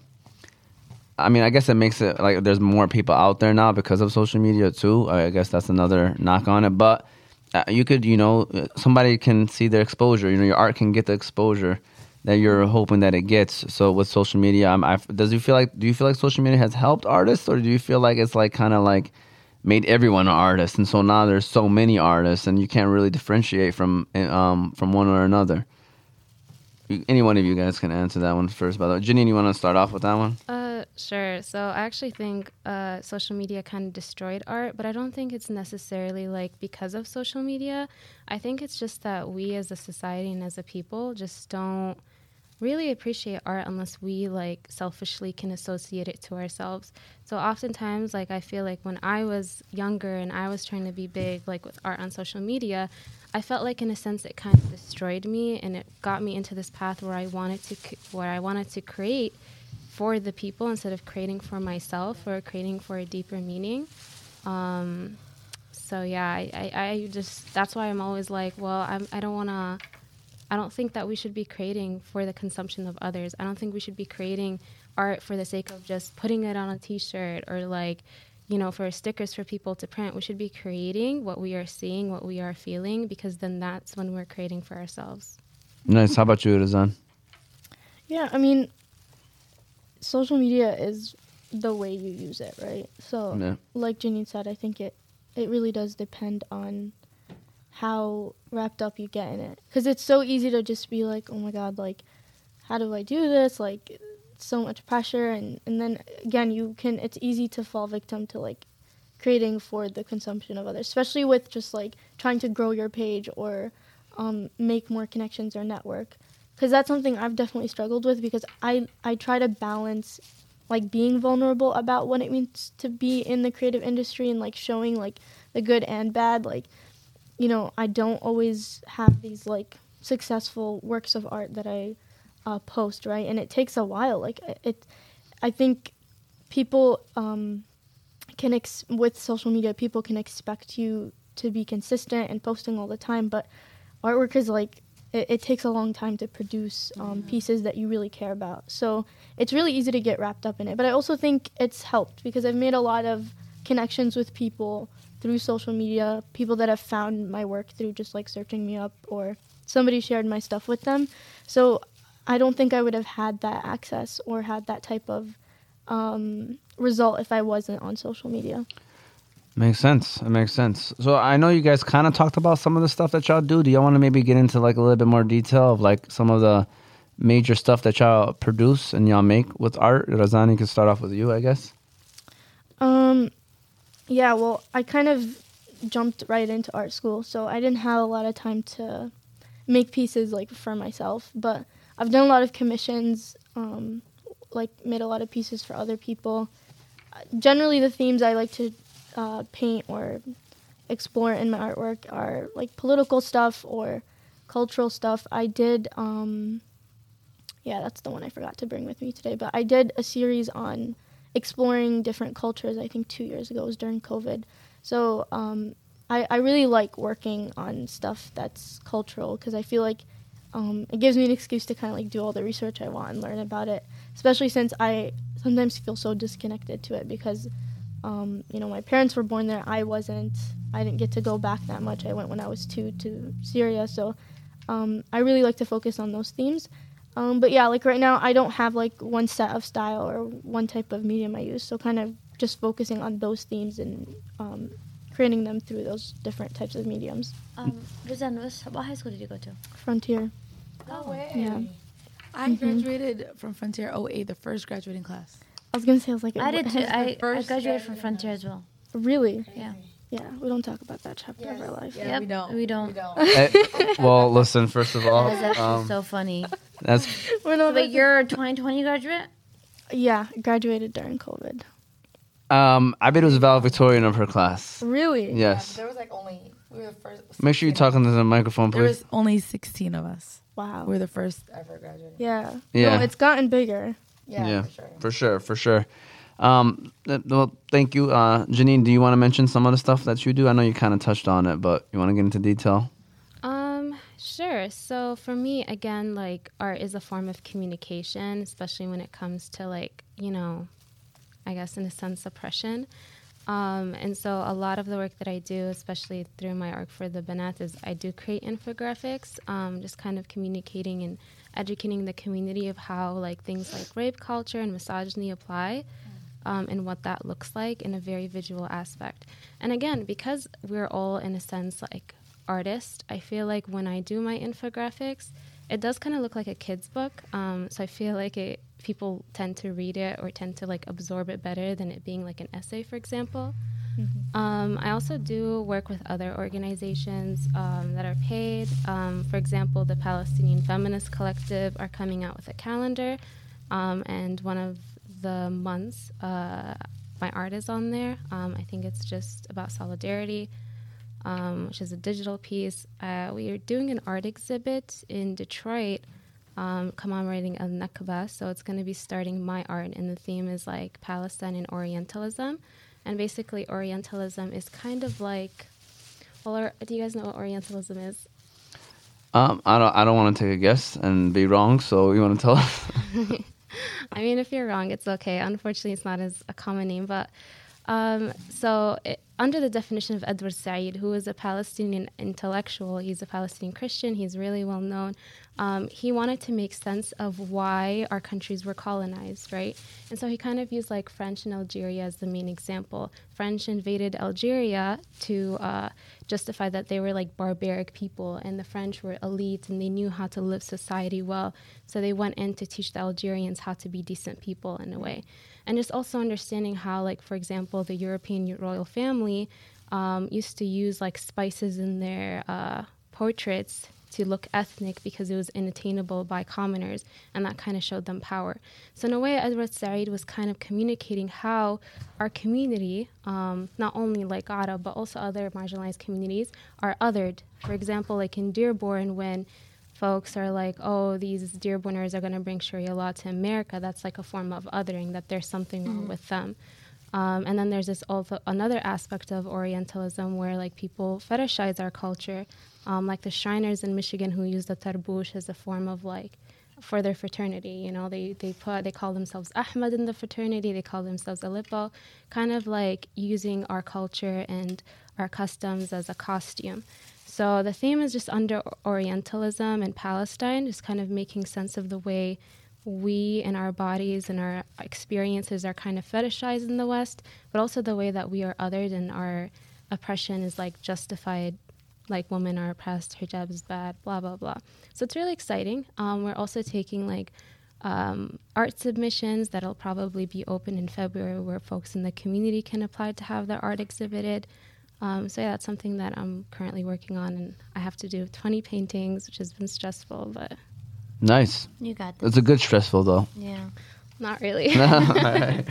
I mean, I guess it makes it like there's more people out there now because of social media too. I guess that's another knock on it, but uh, you could, you know, somebody can see their exposure. You know, your art can get the exposure that you're hoping that it gets. So with social media, I'm, I, does you feel like do you feel like social media has helped artists, or do you feel like it's like kind of like made everyone an artist, and so now there's so many artists, and you can't really differentiate from um, from one or another. Any one of you guys can answer that one first. By the way, Janine, you want to start off with that one? Sure. So I actually think uh, social media kind of destroyed art, but I don't think it's necessarily like because of social media. I think it's just that we as a society and as a people just don't really appreciate art unless we like selfishly can associate it to ourselves. So oftentimes like I feel like when I was younger and I was trying to be big like with art on social media, I felt like in a sense it kind of destroyed me and it got me into this path where I wanted to c- where I wanted to create for the people instead of creating for myself or creating for a deeper meaning. Um, so yeah, I, I, I just that's why I'm always like, well, I'm, I don't want to. I don't think that we should be creating for the consumption of others. I don't think we should be creating art for the sake of just putting it on a T-shirt or like, you know, for stickers for people to print. We should be creating what we are seeing, what we are feeling, because then that's when we're creating for ourselves. Nice. How about you, Razan? Yeah, I mean, social media is the way you use it, right? So, Yeah. like Janine said, I think it it really does depend on how wrapped up you get in it. Because it's so easy to just be like, oh my god, like, how do I do this? Like, so much pressure, and and then again, you can. It's easy to fall victim to like creating for the consumption of others, especially with just like trying to grow your page or um, make more connections or network because that's something I've definitely struggled with because I I try to balance like being vulnerable about what it means to be in the creative industry and like showing like the good and bad. Like you know I don't always have these like successful works of art that I uh, post right? And it takes a while. Like it, I think people um, can ex- with social media people can expect you to be consistent and posting all the time but artwork is like it, it takes a long time to produce um, pieces that you really care about. So it's really easy to get wrapped up in it. But I also think it's helped because I've made a lot of connections with people through social media, people that have found my work through just like searching me up or somebody shared my stuff with them. So I don't think I would have had that access or had that type of um, result if I wasn't on social media. Makes sense. It makes sense. So I know you guys kind of talked about some of the stuff that y'all do. Do y'all want to maybe get into like a little bit more detail of like some of the major stuff that y'all produce and y'all make with art? Razani can start off with you, I guess. Um, yeah, well, I kind of jumped right into art school, so I didn't have a lot of time to make pieces like for myself. But I've done a lot of commissions, um, like made a lot of pieces for other people. Generally, the themes I like to uh, paint or explore in my artwork are like political stuff or cultural stuff. I did, um, yeah, that's the one I forgot to bring with me today. But I did a series on exploring different cultures. I think two years ago it was during COVID. So um, I, I really like working on stuff that's cultural because I feel like um, it gives me an excuse to kind of like do all the research I want and learn about it. Especially since I sometimes feel so disconnected to it because um, you know my parents were born there. I wasn't. I didn't get to go back that much. I went when I was two to Syria. So um, I really like to focus on those themes. Um, but yeah, like right now, I don't have like one set of style or one type of medium I use. So kind of just focusing on those themes and um, creating them through those different types of mediums. Um, Razan, what high school did you go to? Frontier. No way. Yeah. I graduated from Frontier 08, the first graduating class. I was gonna say I was like I did too. I, I graduated from Frontier as well. really Yeah. yeah we don't talk about that chapter of our life. Yeah, we don't. We don't. Eh, well, listen. First of all, That's um, so funny. that's We're not. But you're a 2020 graduate? yeah, graduated during COVID. um. I bet it was valedictorian of her class. Really? Yes. There was like only, we were the first. Make sure you're talking into the microphone, please. There was only 16 of us. Wow. We are the first ever graduating. yeah. Yeah. No, it's gotten bigger. Yeah, for sure, for sure. Um, th- well, thank you, uh, Janine. Do you want to mention some of the stuff that you do? I know you kind of touched on it, but you want to get into detail? Um, sure. So for me, again, like art is a form of communication, especially when it comes to like, you know, I guess in a sense, oppression. Um, and so a lot of the work that I do, especially through my arc for the Banat, is I do create infographics, um, just kind of communicating and educating the community of how like things like rape culture and misogyny apply. Um, and what that looks like in a very visual aspect. And again, because we're all in a sense like artists, I feel like when I do my infographics, it does kind of look like a kid's book. Um, so I feel like it people tend to read it or tend to like absorb it better than it being like an essay, for example. Um, I also do work with other organizations um, that are paid. Um, for example, the Palestinian Feminist Collective are coming out with a calendar, um, and one of the months, uh, my art is on there. Um, I think it's just about solidarity, um, which is a digital piece. Uh, we are doing an art exhibit in Detroit commemorating Al Nakba. So it's going to be starting my art, and the theme is like Palestine and Orientalism. And basically, Orientalism is kind of like, well, or, do you guys know what Orientalism is? Um, I don't. I don't want to take a guess and be wrong. So you want to tell us? I mean, if you're wrong, it's okay. Unfortunately, it's not as a common name, but um, so it, under the definition of Edward Said, who is a Palestinian intellectual, he's a Palestinian Christian. He's really well known. Um, he wanted to make sense of why our countries were colonized, right? And so he kind of used like French and Algeria as the main example. French invaded Algeria to uh, justify that they were like barbaric people, and the French were elite and they knew how to live society well. So they went in to teach the Algerians how to be decent people in a way. And just also understanding how, like, for example, the European royal family um, used to use like spices in their uh, portraits to look ethnic because it was unattainable by commoners, and that kind of showed them power. So, in a way, Edward Said was kind of communicating how our community, um, not only like Arab, but also other marginalized communities, are othered. For example, like in Dearborn, when folks are like, oh, these Dearborners are going to bring Sharia law to America, that's like a form of othering, that there's something wrong with them. Um, and then there's this also another aspect of Orientalism where like people fetishize our culture, um, like the Shriners in Michigan who use the tarbush as a form of like for their fraternity. You know, they they put they call themselves Ahmed in the fraternity. They call themselves Aleppo, kind of like using our culture and our customs as a costume. So the theme is just under Orientalism and Palestine, just kind of making sense of the way we and our bodies and our experiences are kind of fetishized in the West, but also the way that we are othered and our oppression is like justified, like women are oppressed, hijab is bad, blah, blah, blah. So it's really exciting. Um, we're also taking like um, art submissions that'll probably be open in February where folks in the community can apply to have their art exhibited. Um, so yeah, that's something that I'm currently working on, and I have to do 20 paintings, which has been stressful, but Nice. You got this. It's a good stressful though. Yeah. not really. All right.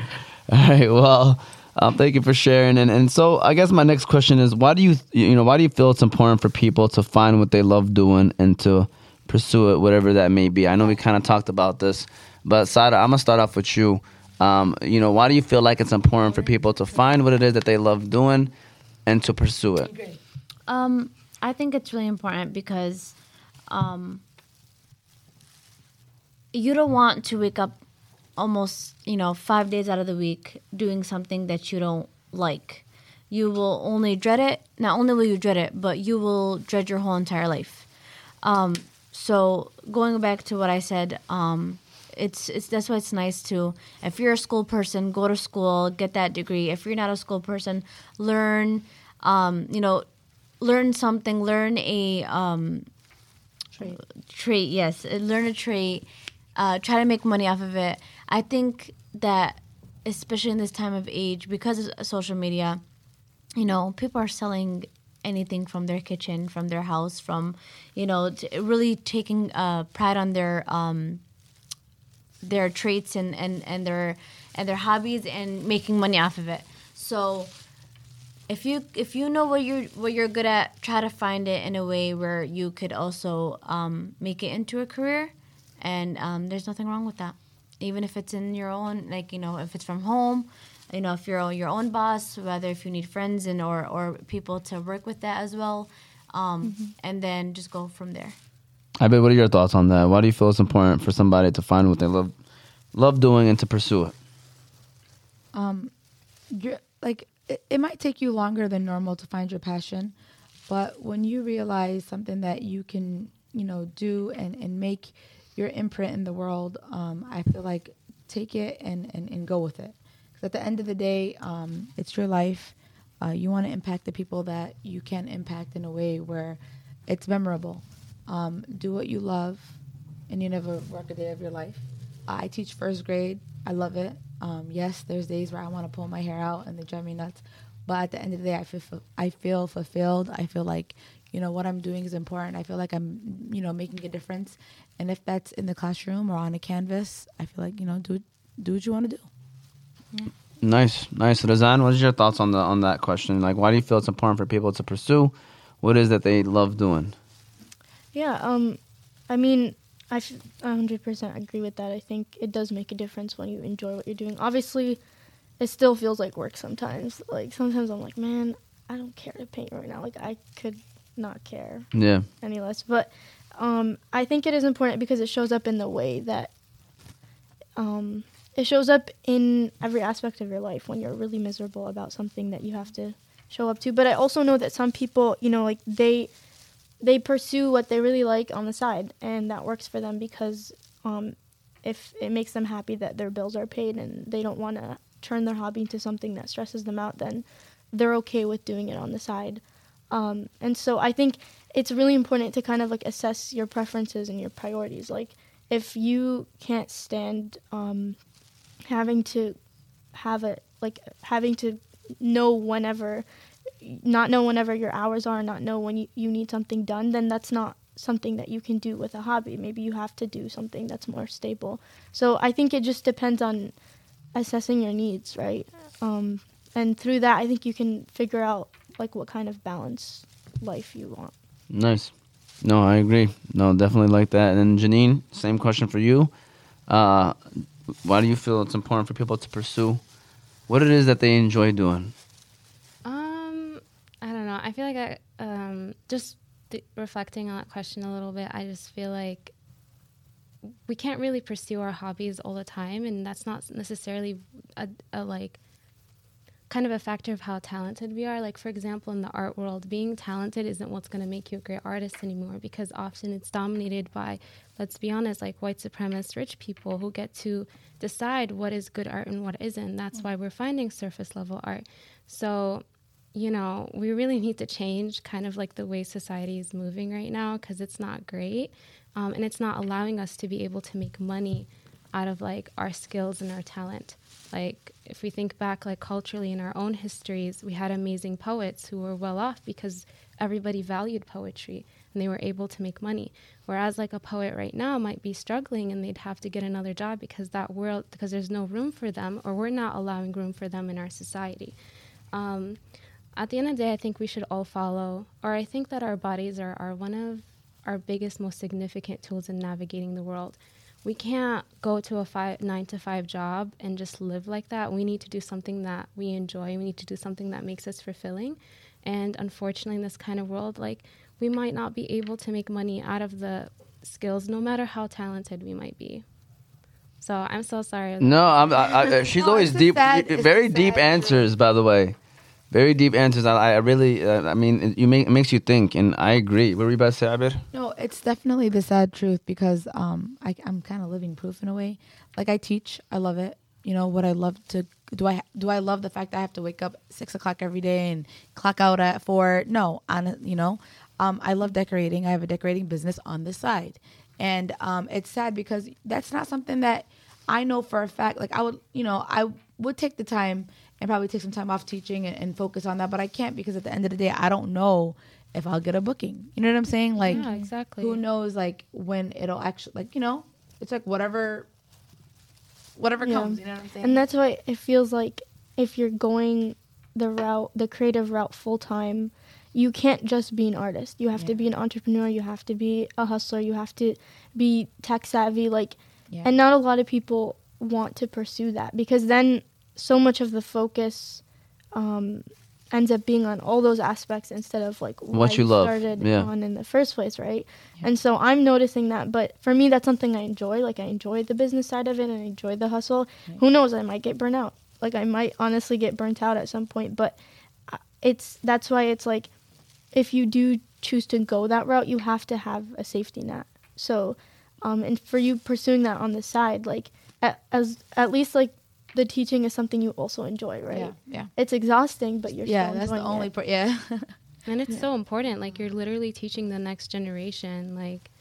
All right. Well, um, thank you for sharing. And and so I guess my next question is, why do you you know why do you feel it's important for people to find what they love doing and to pursue it, whatever that may be? I know we kind of talked about this, but Sada, I'm gonna start off with you. Um, you know, why do you feel like it's important for people to find what it is that they love doing and to pursue it? Um, I think it's really important because um, you don't want to wake up almost, you know, five days out of the week doing something that you don't like. You will only dread it. Not only will you dread it, but you will dread your whole entire life. Um, so going back to what I said, um, it's it's that's why it's nice to if you're a school person, go to school, get that degree. If you're not a school person, learn, um, you know, learn something, learn a um, Trait. trait. Yes, learn a trait. Uh, try to make money off of it. I think that especially in this time of age, because of social media, you know, people are selling anything from their kitchen, from their house, from you know, t- really taking uh, pride on their um, their traits and, and, and their and their hobbies and making money off of it. So if you if you know what you're what you're good at, try to find it in a way where you could also um, make it into a career, and um, there's nothing wrong with that. Even if it's in your own, like you know, if it's from home, you know, if you're your own boss, whether if you need friends and or or people to work with that as well, um, and then just go from there. I bet. What are your thoughts on that? Why do you feel it's important for somebody to find what they love, love doing, and to pursue it? um you're like it, it might take you longer than normal to find your passion but when you realize something that you can you know do and and make your imprint in the world um i feel like take it and and, and go with it. Because at the end of the day um it's your life. Uh, you want to impact the people that you can impact in a way where it's memorable. Um, do what you love and you never work a day of your life. I teach first grade. I love it. Um, yes, there's days where I want to pull my hair out and they drive me nuts, but at the end of the day, I feel I feel fulfilled. I feel like you know what I'm doing is important. I feel like I'm you know making a difference, and if that's in the classroom or on a canvas, I feel like you know do do what you want to do. Nice, nice. Razan, what is your thoughts on the on that question? Like, why do you feel it's important for people to pursue what is that they love doing? Yeah, um, I mean, I f- 100% agree with that. I think it does make a difference when you enjoy what you're doing. Obviously, it still feels like work sometimes. Like, sometimes I'm like, man, I don't care to paint right now. Like, I could not care Yeah, any less. But um, I think it is important because it shows up in the way that um, it shows up in every aspect of your life when you're really miserable about something that you have to show up to. But I also know that some people, you know, like they they pursue what they really like on the side, and that works for them because um, if it makes them happy that their bills are paid and they don't want to turn their hobby into something that stresses them out, then they're okay with doing it on the side. Um, and so I think it's really important to kind of like assess your preferences and your priorities. Like if you can't stand um, having to have a like having to know whenever not know whenever your hours are not know when you, you need something done then that's not something that you can do with a hobby maybe you have to do something that's more stable so i think it just depends on assessing your needs right um, and through that i think you can figure out like what kind of balance life you want nice. No, I agree. No, definitely like that. And Janine, same question for you. Uh, why do you feel it's important for people to pursue what it is that they enjoy doing? I know. I feel like I um just th- reflecting on that question a little bit. I just feel like we can't really pursue our hobbies all the time, and that's not necessarily a, a like kind of a factor of how talented we are. Like for example, in the art world, being talented isn't what's going to make you a great artist anymore because often it's dominated by, let's be honest, like white supremacist rich people who get to decide what is good art and what isn't. That's why we're finding surface level art. So, you know, we really need to change kind of like the way society is moving right now because it's not great. Um, and it's not allowing us to be able to make money out of like our skills and our talent. Like if we think back like culturally in our own histories, we had amazing poets who were well off because everybody valued poetry and they were able to make money. Whereas like a poet right now might be struggling and they'd have to get another job because that world because there's no room for them or we're not allowing room for them in our society. Um, at the end of the day, I think we should all follow, or I think that our bodies are, are one of our biggest, most significant tools in navigating the world. We can't go to a five, nine to five job and just live like that. We need to do something that we enjoy. We need to do something that makes us fulfilling. And unfortunately, in this kind of world, like we might not be able to make money out of the skills, no matter how talented we might be. So I'm so sorry. No, I'm, I, I, she's No, always deep, sad- very deep truth. answers. By the way, Very deep answers. I, I really, uh, I mean, it, you make, it makes you think, and I agree. What were you about to say, Abir? No, it's definitely the sad truth because um, I, I'm kind of living proof in a way. Like I teach, I love it. You know what I love to do. I do I love the fact I have to wake up six o'clock every day and clock out at four. No, on you know, um, I love decorating. I have a decorating business on the side, and um, it's sad because that's not something that I know for a fact. Like I would, you know, I would take the time and probably take some time off teaching and, and focus on that, but I can't because at the end of the day, I don't know if I'll get a booking. You know what I'm saying? Like, Yeah, exactly. who knows? Like when it'll actually, like you know, it's like whatever, whatever Yeah. comes. You know what I'm saying? And that's why it feels like if you're going the route, the creative route full time, you can't just be an artist. You have to be an entrepreneur. You have to be a hustler. You have to be tech savvy. Like, Yeah. and not a lot of people want to pursue that because then so much of the focus um, ends up being on all those aspects instead of like What why you love. started Yeah. on in the first place, right? And so I'm noticing that, but for me, that's something I enjoy. Like I enjoy the business side of it, and I enjoy the hustle. Who knows? I might get burnt out. Like I might honestly get burnt out at some point, but uh, it's that's why it's like if you do choose to go that route, you have to have a safety net. So, um, and for you pursuing that on the side, like at, as at least like the teaching is something you also enjoy, right? yeah, yeah, It's exhausting, but you're yeah. still That's the only part. Yeah, And it's so important. Like you're literally teaching the next generation. Like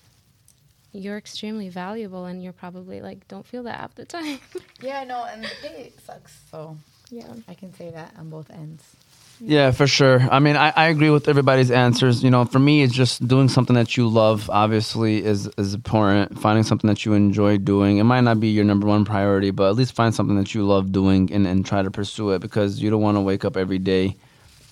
you're extremely valuable, and you're probably like don't feel that half the time. yeah. No, and the pay sucks. So yeah. I can say that on both ends. Yeah, for sure. I mean, I, I agree with everybody's answers. You know, for me, it's just doing something that you love. Obviously, is is important. Finding something that you enjoy doing. It might not be your number one priority, but at least find something that you love doing and, and try to pursue it because you don't want to wake up every day.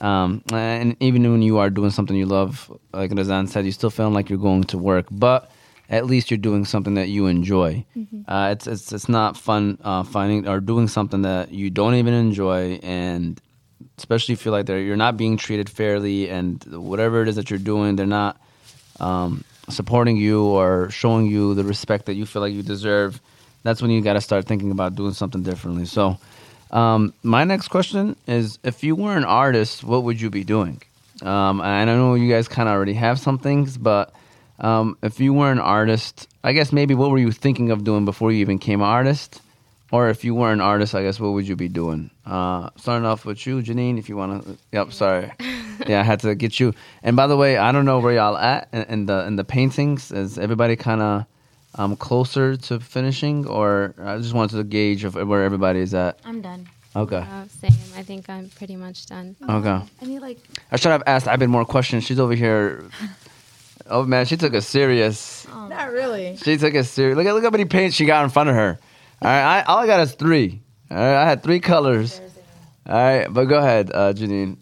Um, and even when you are doing something you love, like Razan said, you still feeling like you're going to work, but at least you're doing something that you enjoy. Uh, it's, it's it's not fun uh, finding or doing something that you don't even enjoy and especially if you feel like they're you're not being treated fairly and whatever it is that you're doing they're not um, supporting you or showing you the respect that you feel like you deserve that's when you got to start thinking about doing something differently. So um, my next question is if you were an artist what would you be doing? Um, and i know you guys kind of already have some things but um, if you were an artist i guess maybe what were you thinking of doing before you even came an artist or if you were an artist, I guess what would you be doing? Uh, starting off with you, Janine, if you want to. Yep, sorry. yeah, I had to get you. And by the way, I don't know where y'all at in, in the in the paintings. Is everybody kind of um, closer to finishing, or I just wanted to gauge of where everybody is at. I'm done. Okay. Uh, same. I think I'm pretty much done. Okay. I need like I should have asked I've been more questions. She's over here. Oh man, she took a serious. not really. She took a serious. Look at look how many paints she got in front of her. All right, I, all I got is three. All right, I had three colors. All right, but go ahead, uh, Janine.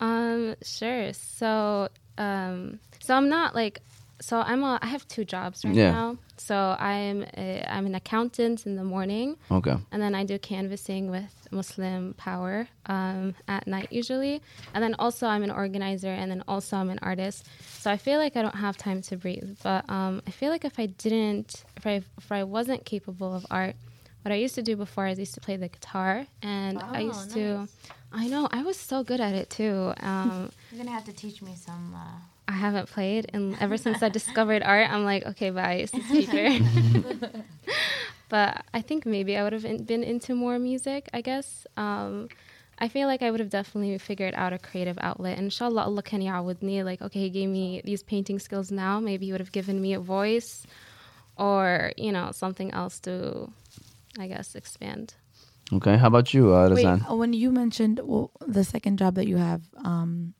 Um, sure. So, um, so I'm not like, so I'm a, I have two jobs right Yeah. now. So I'm a, I'm an accountant in the morning, Okay. and then I do canvassing with Muslim Power um, at night usually, and then also I'm an organizer, and then also I'm an artist. So I feel like I don't have time to breathe. But um, I feel like if I didn't, if I if I wasn't capable of art, what I used to do before is I used to play the guitar, and I used to. I know I was so good at it too. Um, You're gonna have to teach me some. Uh, I haven't played, and ever since I discovered art, I'm like, okay, bye, it's this teacher. but I think maybe I would have in- been into more music. I guess um, I feel like I would have definitely figured out a creative outlet. And inshallah, Allah can me. Like, okay, he gave me these painting skills now. Maybe he would have given me a voice, or you know, something else to, I guess, expand. Okay. How about you, uh, Wait, Razan? uh, when you mentioned well, the second job that you have, um,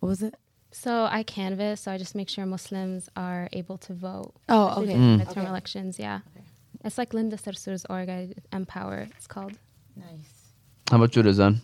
what was it? So I canvass. So I just make sure Muslims are able to vote. Oh, okay. during Mm. midterm elections. Yeah, it's like Linda Sarsour's org, I- MPower. It's called. Nice. How about you, Razan?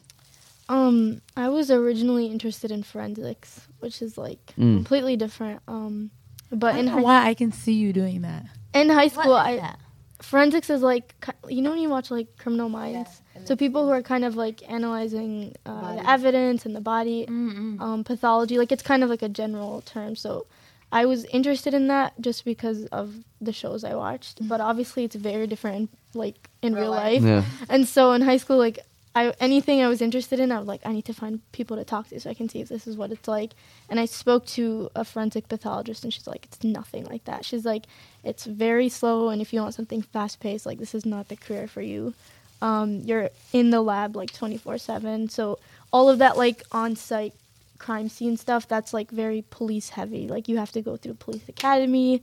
Um, I was originally interested in forensics, which is like Mm. completely different. Um, but I in don't know high, why I can see you doing that. in high school, is I that? forensics is like you know when you watch like Criminal Minds. so people who are kind of like analyzing uh, the evidence and the body um, pathology. Like it's kind of like a general term. So I was interested in that just because of the shows I watched. But obviously, it's very different, like in real, Real life. Yeah. And so in high school, like I anything I was interested in, I was like, I need to find people to talk to so I can see if this is what it's like. And I spoke to a forensic pathologist, and she's like, it's nothing like that. She's like, it's very slow, and if you want something fast paced, like this is not the career for you. Um, you're in the lab like 24 seven, so all of that like on site crime scene stuff, that's like very police heavy. Like you have to go through police academy,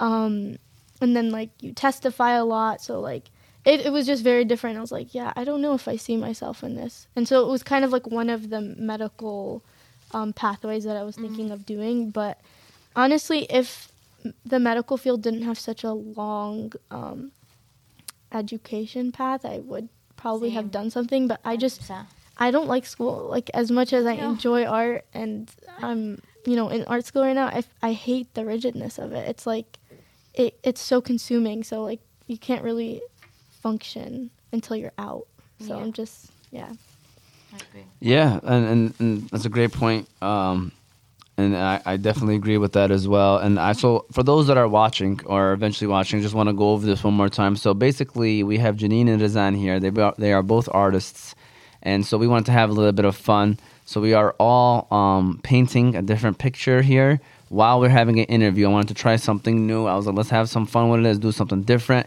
um, and then like you testify a lot, so like it, it was just very different. I was like, yeah, I don't know if I see myself in this. And so it was kind of like one of the medical um, pathways that I was thinking Mm-hmm. of doing. But honestly, if the medical field didn't have such a long um, education path, I would probably Same. have done something. But I just, So, I don't like school. Like as much as I No. enjoy art and I'm, you know, in art school right now, I, I hate the rigidness of it. It's like, it, it's so consuming. So like you can't really function until you're out. So Yeah. I'm just, yeah. Yeah, and, and, and that's a great point. Um, and I, I definitely agree with that as well. And I so for those that are watching or eventually watching, just want to go over this one more time. So basically, we have Janine and Razan here. They they are both artists, and so we wanted to have a little bit of fun. So we are all um, painting a different picture here while we're having an interview. I wanted to try something new. I was like, let's have some fun with it. Let's do something different.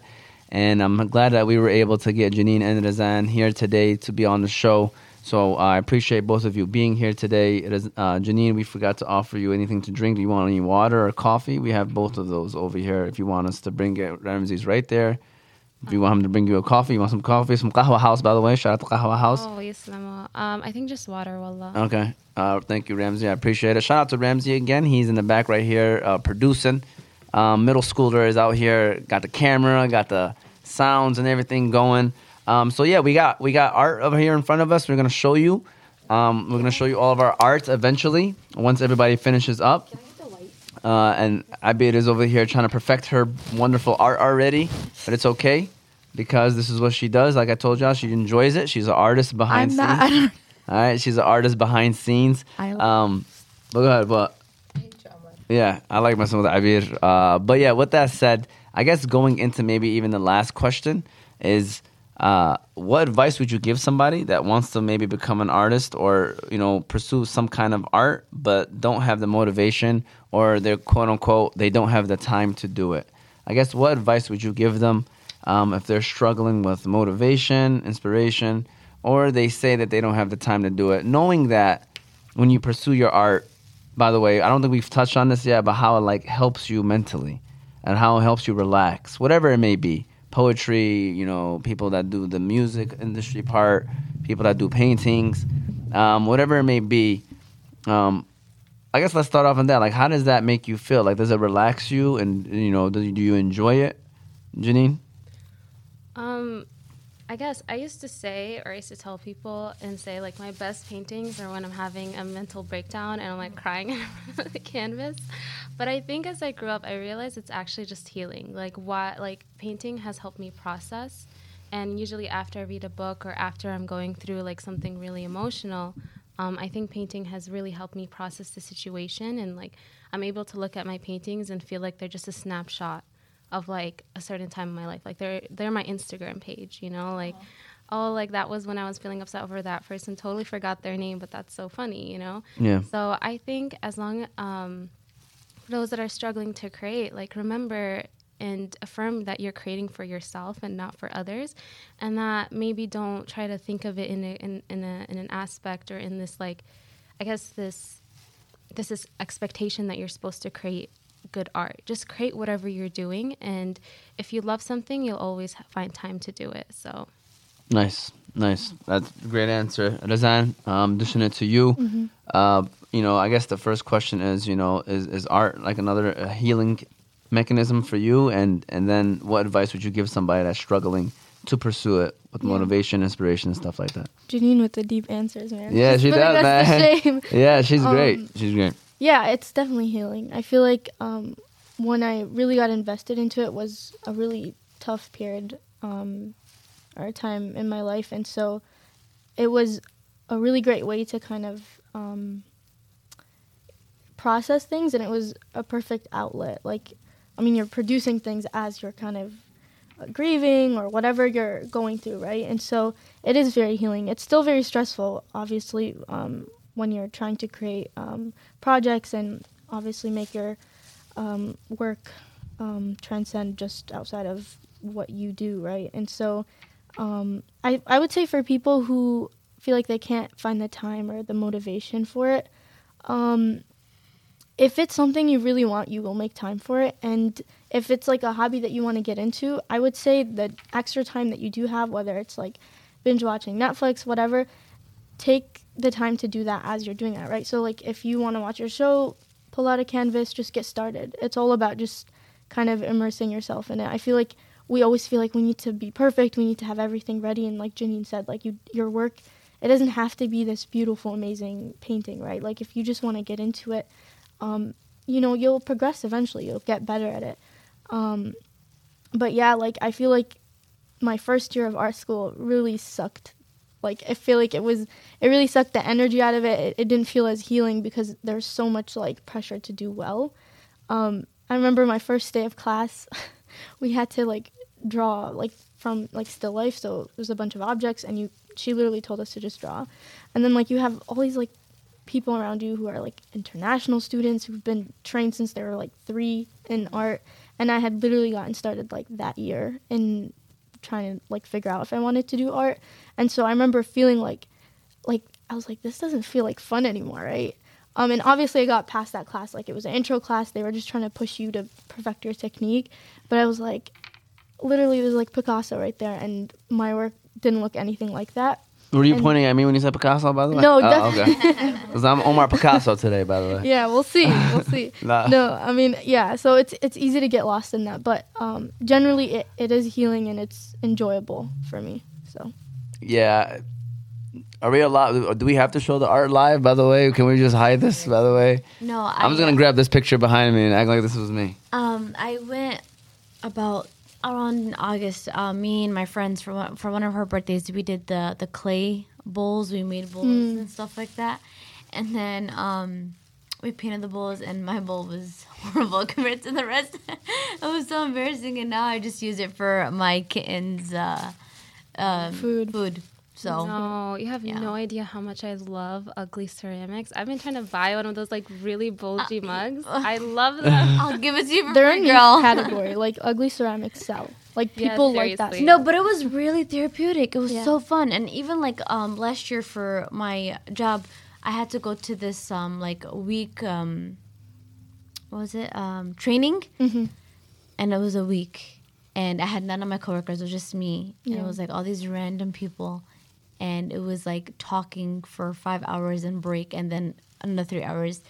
And I'm glad that we were able to get Janine and Razan here today to be on the show. So uh, I appreciate both of you being here today. It is, uh, Janine, we forgot to offer you anything to drink. Do you want any water or coffee? We have both of those over here. If you want us to bring it, Ramsey's right there. If you want him to bring you a coffee, you want some coffee, some Qahwa House, by the way. Shout out to Qahwa House. Oh, yes, Lama. Um, I think just water, wallah. Okay. Uh, thank you, Ramsey. I appreciate it. Shout out to Ramsey again. He's in the back right here uh, producing. Um, middle schooler is out here, got the camera, got the sounds and everything going. Um, so yeah, we got we got art over here in front of us. We're gonna show you. Um, we're gonna show you all of our art eventually once everybody finishes up. Uh, and Abir is over here trying to perfect her wonderful art already, but it's okay because this is what she does. Like I told y'all, she enjoys it. She's an artist behind I'm scenes. not. I All right, she's an artist behind scenes. I- um, but go ahead, but yeah, I like messing with Abir. Uh, but yeah, with that said, I guess going into maybe even the last question is, uh, what advice would you give somebody that wants to maybe become an artist or you know pursue some kind of art but don't have the motivation or they're quote unquote they don't have the time to do it? I guess what advice would you give them um, if they're struggling with motivation, inspiration, or they say that they don't have the time to do it, knowing that when you pursue your art, by the way, I don't think we've touched on this yet, but how it like helps you mentally and how it helps you relax, whatever it may be. Poetry, you know, people that do the music industry part, people that do paintings, um, whatever it may be. Um, I guess let's start off on that. Like, how does that make you feel? Like, does it relax you, and you know, do, do you enjoy it, Janine? Um, I guess I used to say, or I used to tell people and say, like, my best paintings are when I'm having a mental breakdown and I'm like crying in front of the canvas. But I think as I grew up, I realized it's actually just healing. Like, what, like, painting has helped me process. And usually after I read a book or after I'm going through like something really emotional, um, I think painting has really helped me process the situation. And like, I'm able to look at my paintings and feel like they're just a snapshot of like a certain time in my life. Like they're they're my Instagram page, you know, like oh like that was when I was feeling upset over that person. Totally forgot their name, but that's so funny, you know. Yeah. So I think as long um, for those that are struggling to create, like remember and affirm that you're creating for yourself and not for others, and that maybe don't try to think of it in a, in in, a, in an aspect or in this like, I guess this this is expectation that you're supposed to create good art. Just create whatever you're doing, and if you love something, you'll always find time to do it. So Nice, nice. That's a great answer, Razan. Um, dishing it to you. Mm-hmm. Uh, you know, I guess the first question is, you know, is, is art like another uh, healing mechanism for you? And and then, what advice would you give somebody that's struggling to pursue it with Yeah. motivation, inspiration, and stuff like that? Janine with the deep answers, man. Yeah, Just she does, man. shame. Yeah, she's great. Um, She's great. Yeah, it's definitely healing. I feel like um, when I really got invested into it was a really tough period um, or time in my life, and so it was a really great way to kind of um, process things, and it was a perfect outlet. Like, I mean, you're producing things as you're kind of grieving or whatever you're going through, right? And so it is very healing. It's still very stressful, obviously, um, when you're trying to create um, projects and obviously make your um, work um, transcend just outside of what you do, right? And so um, I, I would say for people who feel like they can't find the time or the motivation for it, um, if it's something you really want, you will make time for it. And if it's like a hobby that you want to get into, I would say the extra time that you do have, whether it's like binge watching Netflix, whatever, take the time to do that as you're doing that, right? So, like, if you want to watch your show, pull out a canvas, just get started. It's all about just kind of immersing yourself in it. I feel like we always feel like we need to be perfect, we need to have everything ready. And, like Janine said, like, you, your work, it doesn't have to be this beautiful, amazing painting, right? Like, if you just want to get into it, um, you know, you'll progress eventually. You'll get better at it. Um, but yeah, like I feel like my first year of art school really sucked. Like I feel like it was, it really sucked the energy out of it. It, it didn't feel as healing because there's so much like pressure to do well. Um, I remember my first day of class, we had to like draw like from like still life. So there's a bunch of objects, and you she literally told us to just draw, and then like you have all these like people around you who are like international students who've been trained since they were like three in art and i had literally gotten started like that year in trying to like figure out if i wanted to do art. And so i remember feeling like like i was like this doesn't feel like fun anymore right? Um, and obviously i got past that class like it was an intro class. They were just trying to push you to perfect your technique. But i was like literally it was like picasso right there and my work didn't look anything like that Were you And- pointing at me when you said Picasso, by the way? No, oh, okay. definitely. Because I'm Omar Picasso today, by the way. yeah we'll see we'll see Nah. no i mean yeah so it's it's easy to get lost in that but um generally it, it is healing and it's enjoyable for me so Yeah. Are we allowed? Do we have to show the art live? By the way, can we just hide this? By the way, No, I, I'm just gonna grab this picture behind me and act like this was me. Um, I went about around August. Uh, me and my friends for one, for one of her birthdays, we did the the clay bowls. We made bowls and stuff like that, and then um, we painted the bowls. And my bowl was horrible compared to the rest. it was so embarrassing, and now I just use it for my kittens' uh, um, Food. Food. So No, you have yeah. no idea how much I love ugly ceramics. I've been trying to buy one of those like really bulgy mugs. I love them. I'll give it to you for they're free, in niche girl. category like ugly ceramics sell like Yeah, people like that. No, but it was really therapeutic. It was Yeah. so fun, and even like um last year for my job, I had to go to this um like week um what was it um training, Mhm. and it was a week, and I had none of my coworkers. It was just me, and it was like all these random people, and it was like talking for five hours and break, and then another three hours,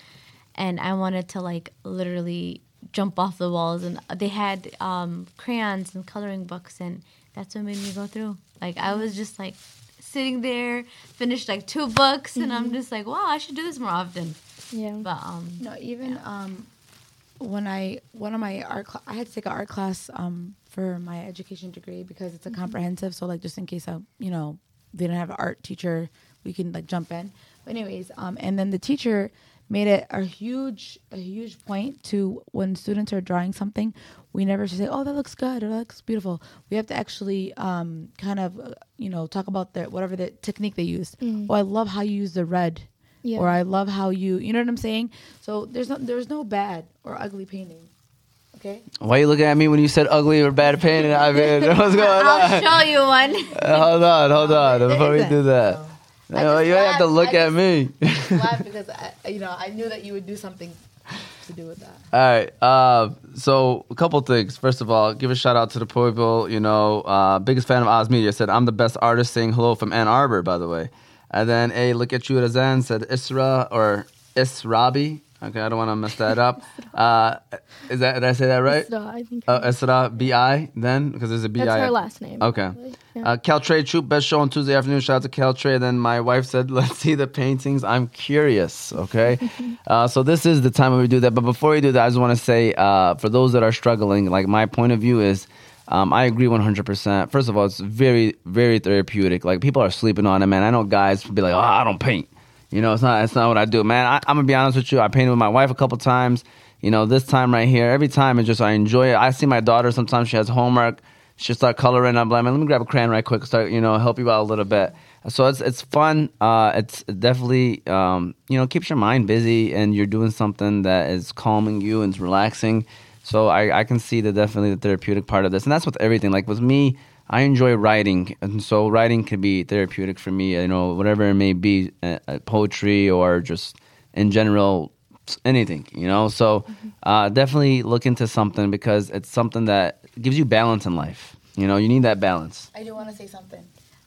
and I wanted to like literally jump off the walls, and they had um, crayons and coloring books, and that's what made me go through. Like I was just like sitting there, finished like two books, and I'm just like, wow, I should do this more often. yeah But um, No, even um, when I one of my art, cl- I had to take an art class um for my education degree because it's a comprehensive. So like, just in case I, you know, they don't have an art teacher, we can like jump in. But anyways, um, and then the teacher made it a huge a huge point to when students are drawing something, we never should say, "Oh, that looks good," or "That looks beautiful." We have to actually um kind of uh, you know talk about the whatever the technique they used. Mm. Oh, I love how you use the red yeah or I love how you, you know what I'm saying? So there's no, there's no bad or ugly painting. Okay. Why are you looking at me when you said ugly or bad painting? I mean, what's going on? I'll show you one. Uh, hold on, hold on. Before we do that. No, you have to look at me. Laugh because I, you know I knew that you would do something to do with that. All right. Uh, so a couple things. First of all, give a shout out to the people. You know, uh, biggest fan of Oz Media said I'm the best artist. Saying hello from Ann Arbor, by the way. And then a look at you at Azan said Isra or Israbi. Okay, I don't want to mess that up. Uh, is that did I say that right? So I think Uh, Isra B I then because there's a B I. that's her last name Okay. Yeah. Uh, Caltrade Troop, best show on Tuesday afternoon. Shout out to Caltrade. Then my wife said, let's see the paintings. I'm curious. Okay. uh, so this is the time when we do that. But before we do that, I just want to say uh, for those that are struggling, like my point of view is um, I agree 100%. First of all, it's very, very therapeutic. Like people are sleeping on it, man. I know guys be like, oh, I don't paint. You know, it's not, it's not what I do, man. I, I'm going to be honest with you. I painted with my wife a couple times. You know, this time right here, every time it's just I enjoy it. I see my daughter sometimes she has homework. She start coloring. I'm like, "Man, let me grab a crayon right quick. Start, you know, help you out a little bit. So it's it's fun. Uh, it's definitely um, you know keeps your mind busy, and you're doing something that is calming you and it's relaxing. So I, I can see the definitely the therapeutic part of this, and that's with everything. Like with me, I enjoy writing, and so writing can be therapeutic for me. You know, whatever it may be, uh, uh, poetry or just in general, anything. You know, so uh, definitely look into something because it's something that gives you balance in life. You know, you need that balance. I do want to say something.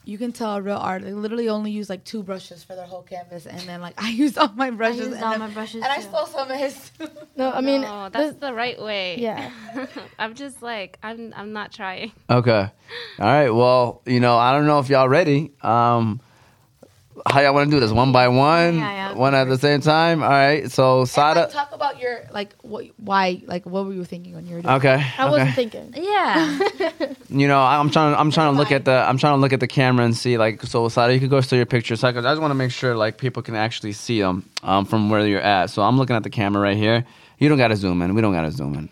You can tell a real art. They literally only use like two brushes for their whole canvas, and then like I used all my brushes. used and all then- my brushes, and I too. stole some of his. too. No, I mean, no, that's the- the right way. yeah. I'm just like I'm. I'm not trying. Okay. All right. Well, you know, I don't know if y'all ready. Um, how y'all want to do this? One by one, Yeah, yeah, one at the same time. All right. So And, Sada. like, talk about your like what, why like what were you thinking when you were doing? Okay. I wasn't thinking. Yeah. You know, I'm trying. I'm trying to look at the. I'm trying to look at the camera and see like. So Sada, you could go through your pictures. So I, could- I just want to make sure like people can actually see them um, from where you're at. So I'm looking at the camera right here. You don't got to zoom in. We don't got to zoom in.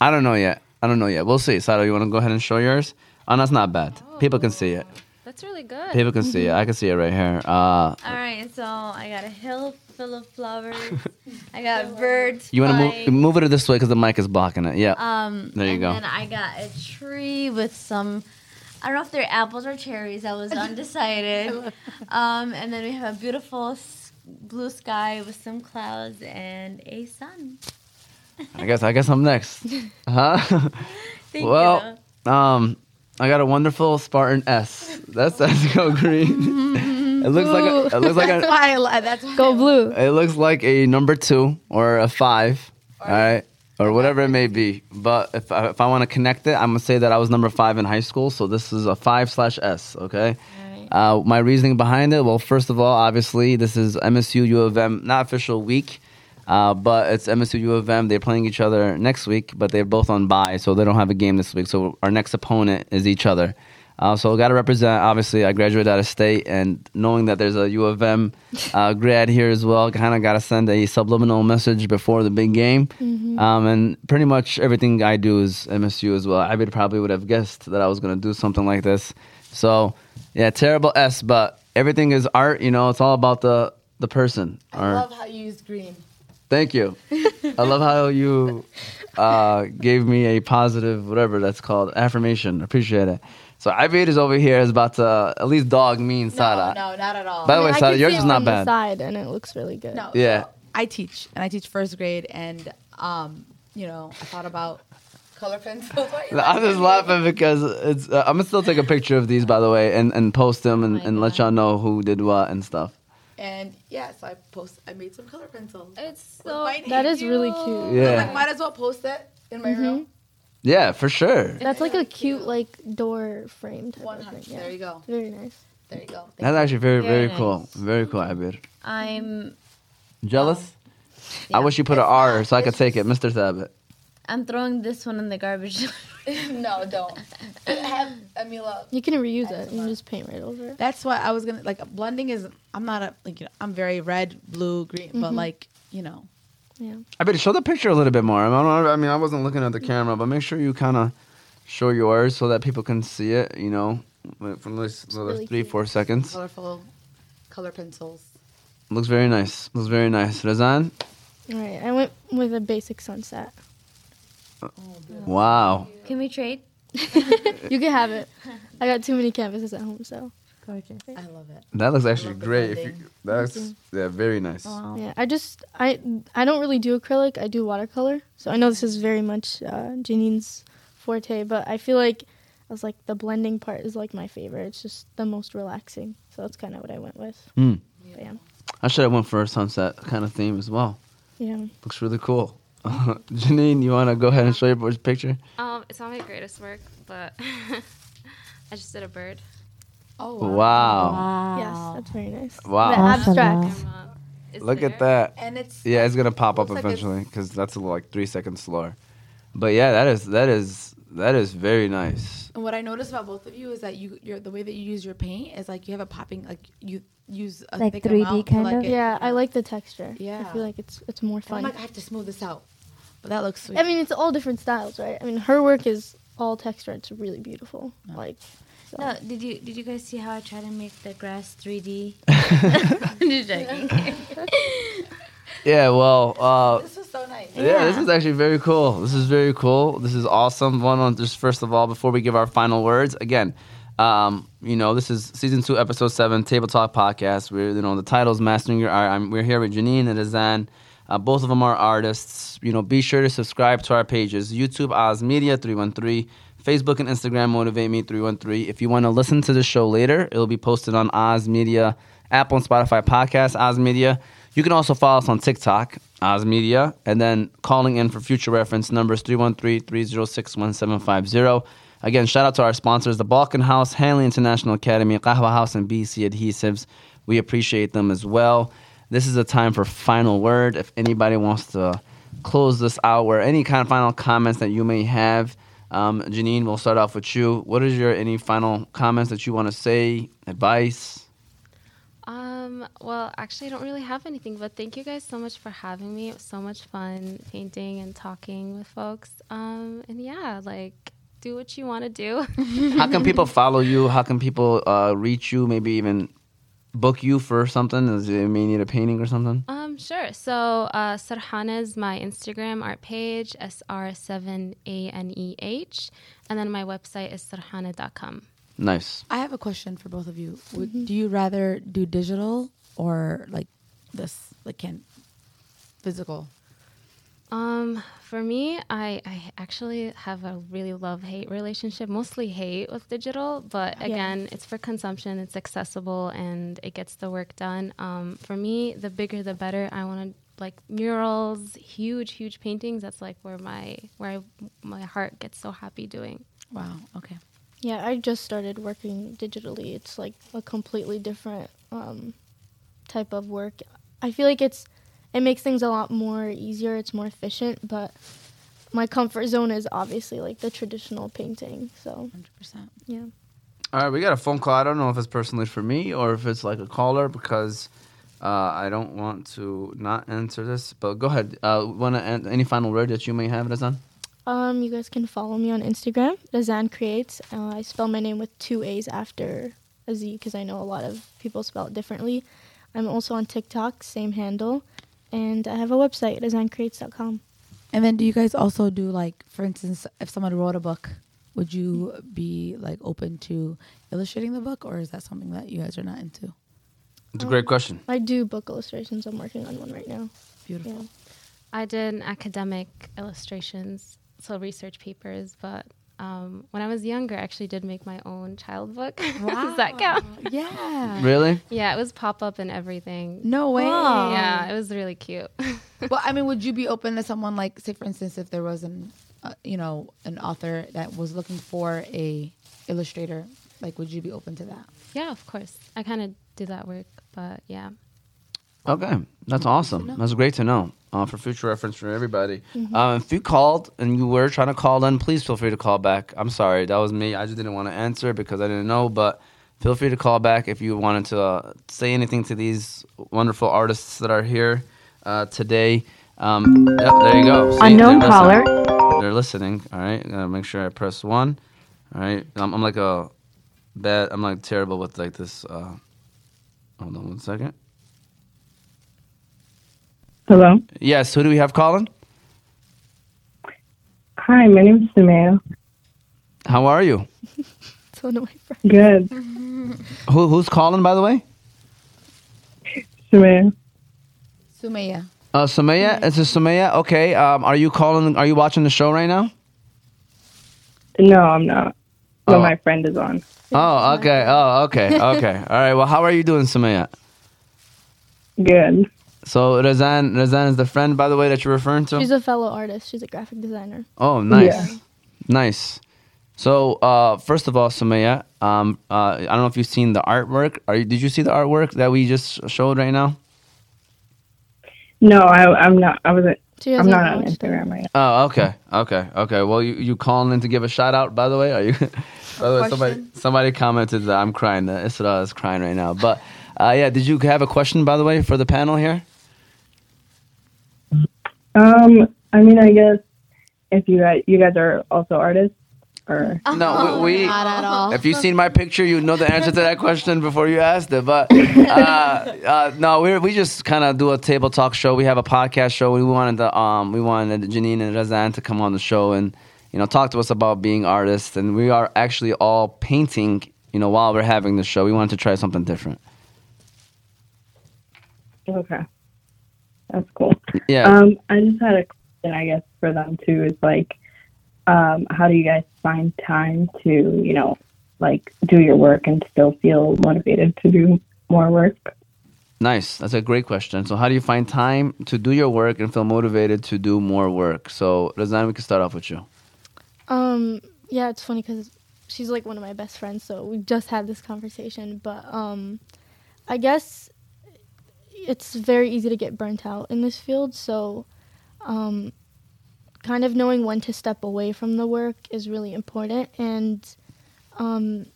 I don't know yet. I don't know yet. We'll see. Sada, you want to go ahead and show yours? Oh, that's not bad. People can see it. That's really good. People can see it. I can see it right here. Uh, All right, so I got a hill full of flowers. I got birds. You want to move move it this way because the mic is blocking it. Yeah. Um, There you go. and go. then I got a tree with some. I don't know if they're apples or cherries. I was undecided. um, and then we have a beautiful blue sky with some clouds and a sun. I guess I guess I'm next. Huh? Thank well, you. um, I got a wonderful Spartan S. That's that's go green. it looks like a, it looks like That's a, why I li- that's Go blue. it looks like a number two or a five. All right. Or whatever it may be, but if I, if I want to connect it, I'm gonna say that I was number five in high school, so this is a five slash S. Okay. Uh, my reasoning behind it, well, first of all, obviously, this is MSU U of M, not official week, uh, but it's MSU U of M. They're playing each other next week, but they're both on bye, so they don't have a game this week. So our next opponent is each other. Uh, so got to represent. Obviously, I graduated out of state, and knowing that there's a U of M uh, grad here as well, kind of got to send a subliminal message before the big game. Um, and pretty much everything I do is MSU as well. I would probably would have guessed that I was going to do something like this. So, yeah, terrible S, but everything is art. You know, it's all about the the person. I Or- love how you use green. Thank you. I love how you uh, gave me a positive, whatever that's called, affirmation. Appreciate it. So Ibid is over here is about to at least dog mean No, Sada. no, not at all. By the way, I Sada, can yours see is it not from the bad. side, and it looks really good. No, Yeah. so I teach and I teach first grade, and um, you know, I thought about color pencils. Why you I'm just laughing because it's. Uh, I'm gonna still take a picture of these, by the way, and, and post them and, my and let y'all know who did what and stuff. And yeah, so I post. I made some color pencils. It's so my name. That is really cute. Yeah. Like, might as well post that in my mm-hmm. room. Yeah, for sure. That's like a cute like door frame type One of thing. hundred. Yeah. There you go. Very nice. There you go. Thank That's actually very, very, Very cool. Very cool, Ibid. I'm Jealous? Um, I yeah. wish you put an R so I could take it, Mr. Thabit. I'm throwing this one in the garbage. you. no, don't. Have Amila. You can reuse it. You can just paint right over it. That's why I was gonna like blending is. I'm not a like you know, I'm very red, blue, green, but mm-hmm. like you know. Yeah. I better show the picture a little bit more. I, don't, I mean, I wasn't looking at the camera, but make sure you kind of show yours so that people can see it. You know, like, from this another really three, cute. four seconds. colorful color pencils. Looks very nice. Looks very nice. Razan, All right. I went with a basic sunset. Wow. Can we trade? You can have it. I got too many canvases at home, so Gorgeous. I love it. That looks actually love the great. If you, that's yeah, very nice. Wow. yeah. I just I I don't really do acrylic. I do watercolor. So I know this is very much uh, Janine's forte, but I feel like I was like the blending part is like my favorite. It's just the most relaxing. So that's kind of what I went with. Hmm. But yeah. I should have went for a sunset kind of theme as well. Yeah. Looks really cool. Janine, you want to go ahead and show your picture? Um, it's not my greatest work, but I just did a bird. Oh Wow. Yes, that's very nice. Wow. The abstract. Camera is Look at that. And it's Yeah, it's gonna pop up Looks like it's- eventually because that's like three seconds slower. But yeah, that is that is that is very nice. And what I noticed about both of you is that you, your the way that you use your paint is like you have a popping, like you use a Like thick 3D amount to, kind like of? it- Yeah, I like the texture. Yeah. I feel like it's it's more And I'm fun. like, I have to smooth this out, but that looks sweet. I mean, it's all different styles, right? I mean, her work is all texture. It's really beautiful. Like, so. No, did you did you guys see how I tried to make the grass 3D? I'm just joking. Yeah, well, uh, This was so nice. Yeah. this is actually very cool. This is very cool. This is awesome. One on just first of all, before we give our final words, again, um, you know, this is season two, episode seven, Table Talk podcast. We're you know the title's Mastering Your Art. I'm, we're here with Janine and Razan. Uh, both of them are artists. You know, be sure to subscribe to our pages: YouTube Oz Media three one three, Facebook and Instagram Motivate Me three one three. If you want to listen to the show later, it'll be posted on Oz Media, Apple and Spotify podcast, Oz Media. You can also follow us on TikTok, Oz Media, and then calling in for future reference numbers 313-306-1750. Again, shout out to our sponsors, the Balkan House, Hanley International Academy, Qahwa House, and BC Adhesives. We appreciate them as well. This is a time for final word. If anybody wants to close this out, or any kind of final comments that you may have, um, Janine, we'll start off with you. What is your any final comments that you want to say? Advice? Um, well, actually, I don't really have anything, but thank you guys so much for having me. It was so much fun painting and talking with folks. Um, and yeah, like, do what you want to do. How can people follow you? How can people uh, reach you? Maybe even book you for something? Does they may need a painting or something? um, sure. So, uh, Sarhana is my Instagram art page, S-R-7-A-N-E-H. And then my website is sarhana.com. Nice. I have a question for both of you. Would, Do you rather do digital or like this, like can physical? Um, for me, I, I actually have a really love hate relationship, mostly hate with digital, but Yeah. again, it's for consumption, it's accessible, and it gets the work done. Um, for me, the bigger the better. I want to like murals, huge, huge paintings. That's like where my where I, my heart gets so happy doing. Wow. Okay. Yeah, I just started working digitally. It's like a completely different um, type of work. I feel like it's it makes things a lot more easier. It's more efficient, but my comfort zone is obviously like the traditional painting. So Hundred percent. yeah. All right, we got a phone call. I don't know if it's personally for me or if it's like a caller because uh, I don't want to not answer this. But go ahead. Uh, Want to any final word that you may have, Razan? Um, you guys can follow me on Instagram, Razan Creates. Uh, I spell my name with two A's after a Z because I know a lot of people spell it differently. I'm also on TikTok, same handle, and I have a website, razancreates.com. And then, do you guys also do like, for instance, if someone wrote a book, would you be like open to illustrating the book, or is that something that you guys are not into? It's a great question. I do book illustrations. I'm working on one right now. Beautiful. Yeah. I did academic illustrations, so research papers, but um, when I was younger, I actually did make my own child book. Does that count? Yeah. Really? Yeah, it was pop up and everything. No way. Yeah, it was really cute. well, I mean, would you be open to someone like, say, for instance, if there was an, uh, you know, an author that was looking for a illustrator, like, would you be open to that? yeah, of course. I kind of do that work, but yeah. Okay, that's awesome. That's great to know uh, for future reference for everybody. Um, if you called and you were trying to call in, please feel free to call back. I'm sorry, that was me. I just didn't want to answer because I didn't know, but feel free to call back if you wanted to uh, say anything to these wonderful artists that are here uh, today. Um, yep, there you go. See, Unknown they're caller. listening. They're listening. All right, gotta make sure I press one. All right, I'm, I'm like a bad. I'm like terrible with like this. Uh, hold on one second. Hello. Yes, who do we have calling? Hi, my name is Samaya. How are you? It's one of my friends. Good. Who, who's calling, by the way? Samaya. Sumaya. Uh, Sumaya. It's a Sumaya. Okay. Um, are you calling? Are you watching the show right now? No, I'm not. But Oh. my friend is on. Oh, okay. Oh, okay. Okay. All right. Well, how are you doing, Sumaya? Good. So Razan, Razan is the friend, by the way, that you're referring to. She's a fellow artist. She's a graphic designer. oh, nice, Yeah. nice. So, uh, first of all, Sumaya, um, uh, I don't know if you've seen the artwork. Are you, did you see the artwork that we just showed right now? No, I, I'm not. I wasn't. She I'm hasn't on. Instagram right Oh, okay, okay, okay. Well, you you calling in to give a shout out, by the way? Are you? by the way, somebody somebody commented that I'm crying. That Isra is crying right now. But uh, yeah, did you have a question, by the way, for the panel here? Um, I mean, I guess if you guys, you guys are also artists. or No, we, we Not at all. if you've seen my picture, you know the answer to that question before you asked it. But uh, uh, no, we we just kind of do a table talk show. We have a podcast show. We wanted the um we wanted Janine and Razan to come on the show and you know talk to us about being artists. And we are actually all painting. You know, while we're having the show, we wanted to try something different. okay, that's cool. Yeah. Um, I just had a question, I guess, for them too. Is like, um, how do you guys find time to, you know, like do your work and still feel motivated to do more work? Nice. That's a great question. So, how do you find time to do your work and feel motivated to do more work? So, Razan, we can start off with you. Um, yeah, it's funny because she's like one of my best friends, so we just had this conversation. But um, I guess it's very easy to get burnt out in this field. So, um, kind of knowing when to step away from the work is really important, and um,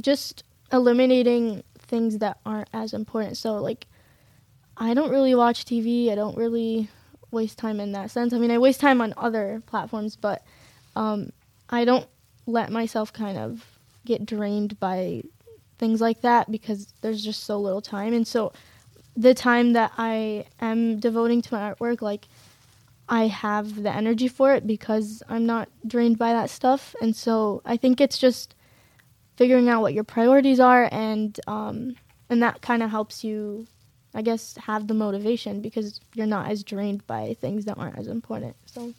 just eliminating things that aren't as important. So, like, I don't really watch TV. I don't really waste time in that sense. I mean, I waste time on other platforms, but um, I don't let myself kind of get drained by things like that because there's just so little time. And so the time that I am devoting to my artwork, like I have the energy for it because I'm not drained by that stuff. And so I think it's just figuring out what your priorities are and um, and that kind of helps you I guess have the motivation because you're not as drained by things that aren't as important. So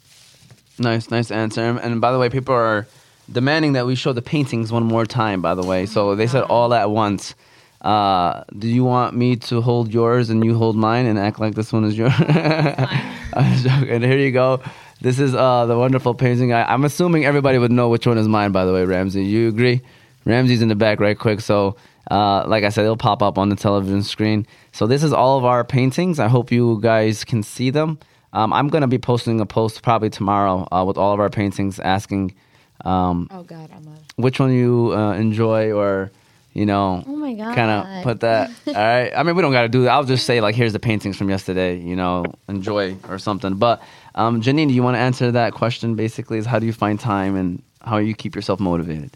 Nice, nice answer. And by the way, people are demanding that we show the paintings one more time. By the way, so they said all at once. Uh, do you want me to hold yours and you hold mine and act like this one is yours? I'm. Here you go. This is uh, the wonderful painting. I, I'm assuming everybody would know which one is mine. By the way, Ramsey, you agree? Ramsey's in the back right quick. So, uh, like I said, it'll pop up on the television screen. So this is all of our paintings. I hope you guys can see them. Um, I'm gonna be posting a post probably tomorrow uh, with all of our paintings, asking um, Oh God, I'm a. which one you uh, enjoy or you know Oh my god. kind of put that all right i mean we don't got to do that i'll just say like here's the paintings from yesterday you know enjoy or something but um, janine do you want to answer that question basically is how do you find time and how you keep yourself motivated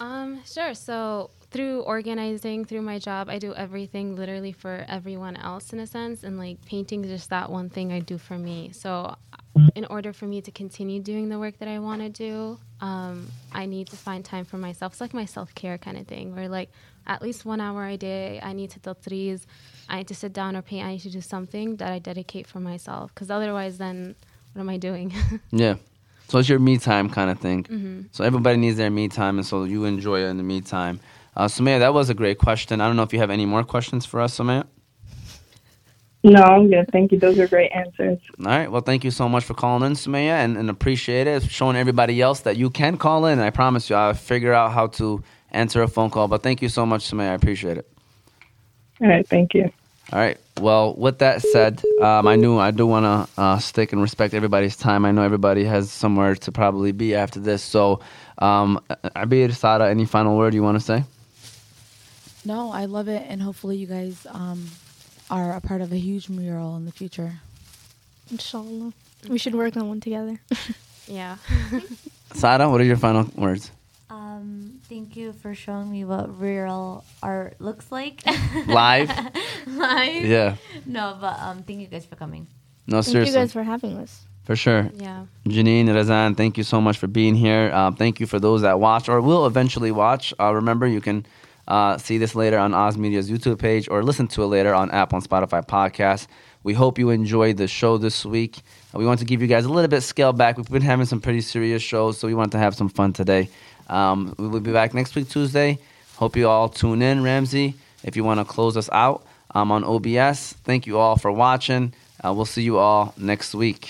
Um, sure. So through organizing, through my job, I do everything literally for everyone else in a sense, and like painting is just that one thing I do for me. So in order for me to continue doing the work that I want to do, um, I need to find time for myself. It's like my self care kind of thing, where like at least one hour a day, I need to do tatreez. I need to sit down or paint. I need to do something that I dedicate for myself, because otherwise, then what am I doing? yeah so it's your me time kind of thing so everybody needs their me time and so you enjoy it in the me time uh, Sumaya, that was a great question i don't know if you have any more questions for us Sumaya. No, I'm good. Thank you. Those are great answers. All right. Well, thank you so much for calling in, Sumaya, and, and appreciate it. Showing everybody else that you can call in. I promise you, I'll figure out how to answer a phone call. But thank you so much, Sumaya. I appreciate it. All right, thank you. All right. Well, with that said, um, I knew I do want to uh, stick and respect everybody's time. I know everybody has somewhere to probably be after this. So, um, Abir, Sada, any final word you want to say? No, I love it, and hopefully you guys um, are a part of a huge mural in the future. inshallah. We should work on one together. yeah. Sada, what are your final words? Um, thank you for showing me what real art looks like. Live? Live. Yeah. No, but um, thank you guys for coming. No, Thank seriously. Thank you guys for having us. For sure. Yeah. Janine, Razan, thank you so much for being here. Uh, thank you for those that watch or will eventually watch. Uh, remember, you can uh, see this later on Oz Media's YouTube page or listen to it later on Apple and Spotify podcast. We hope you enjoyed the show this week. We want to give you guys a little bit scale back. We've been having some pretty serious shows, so we want to have some fun today. Um, we will be back next week, Tuesday. Hope you all tune in, Ramsey, if you want to close us out um, on OBS. Thank you all for watching. Uh, we'll see you all next week.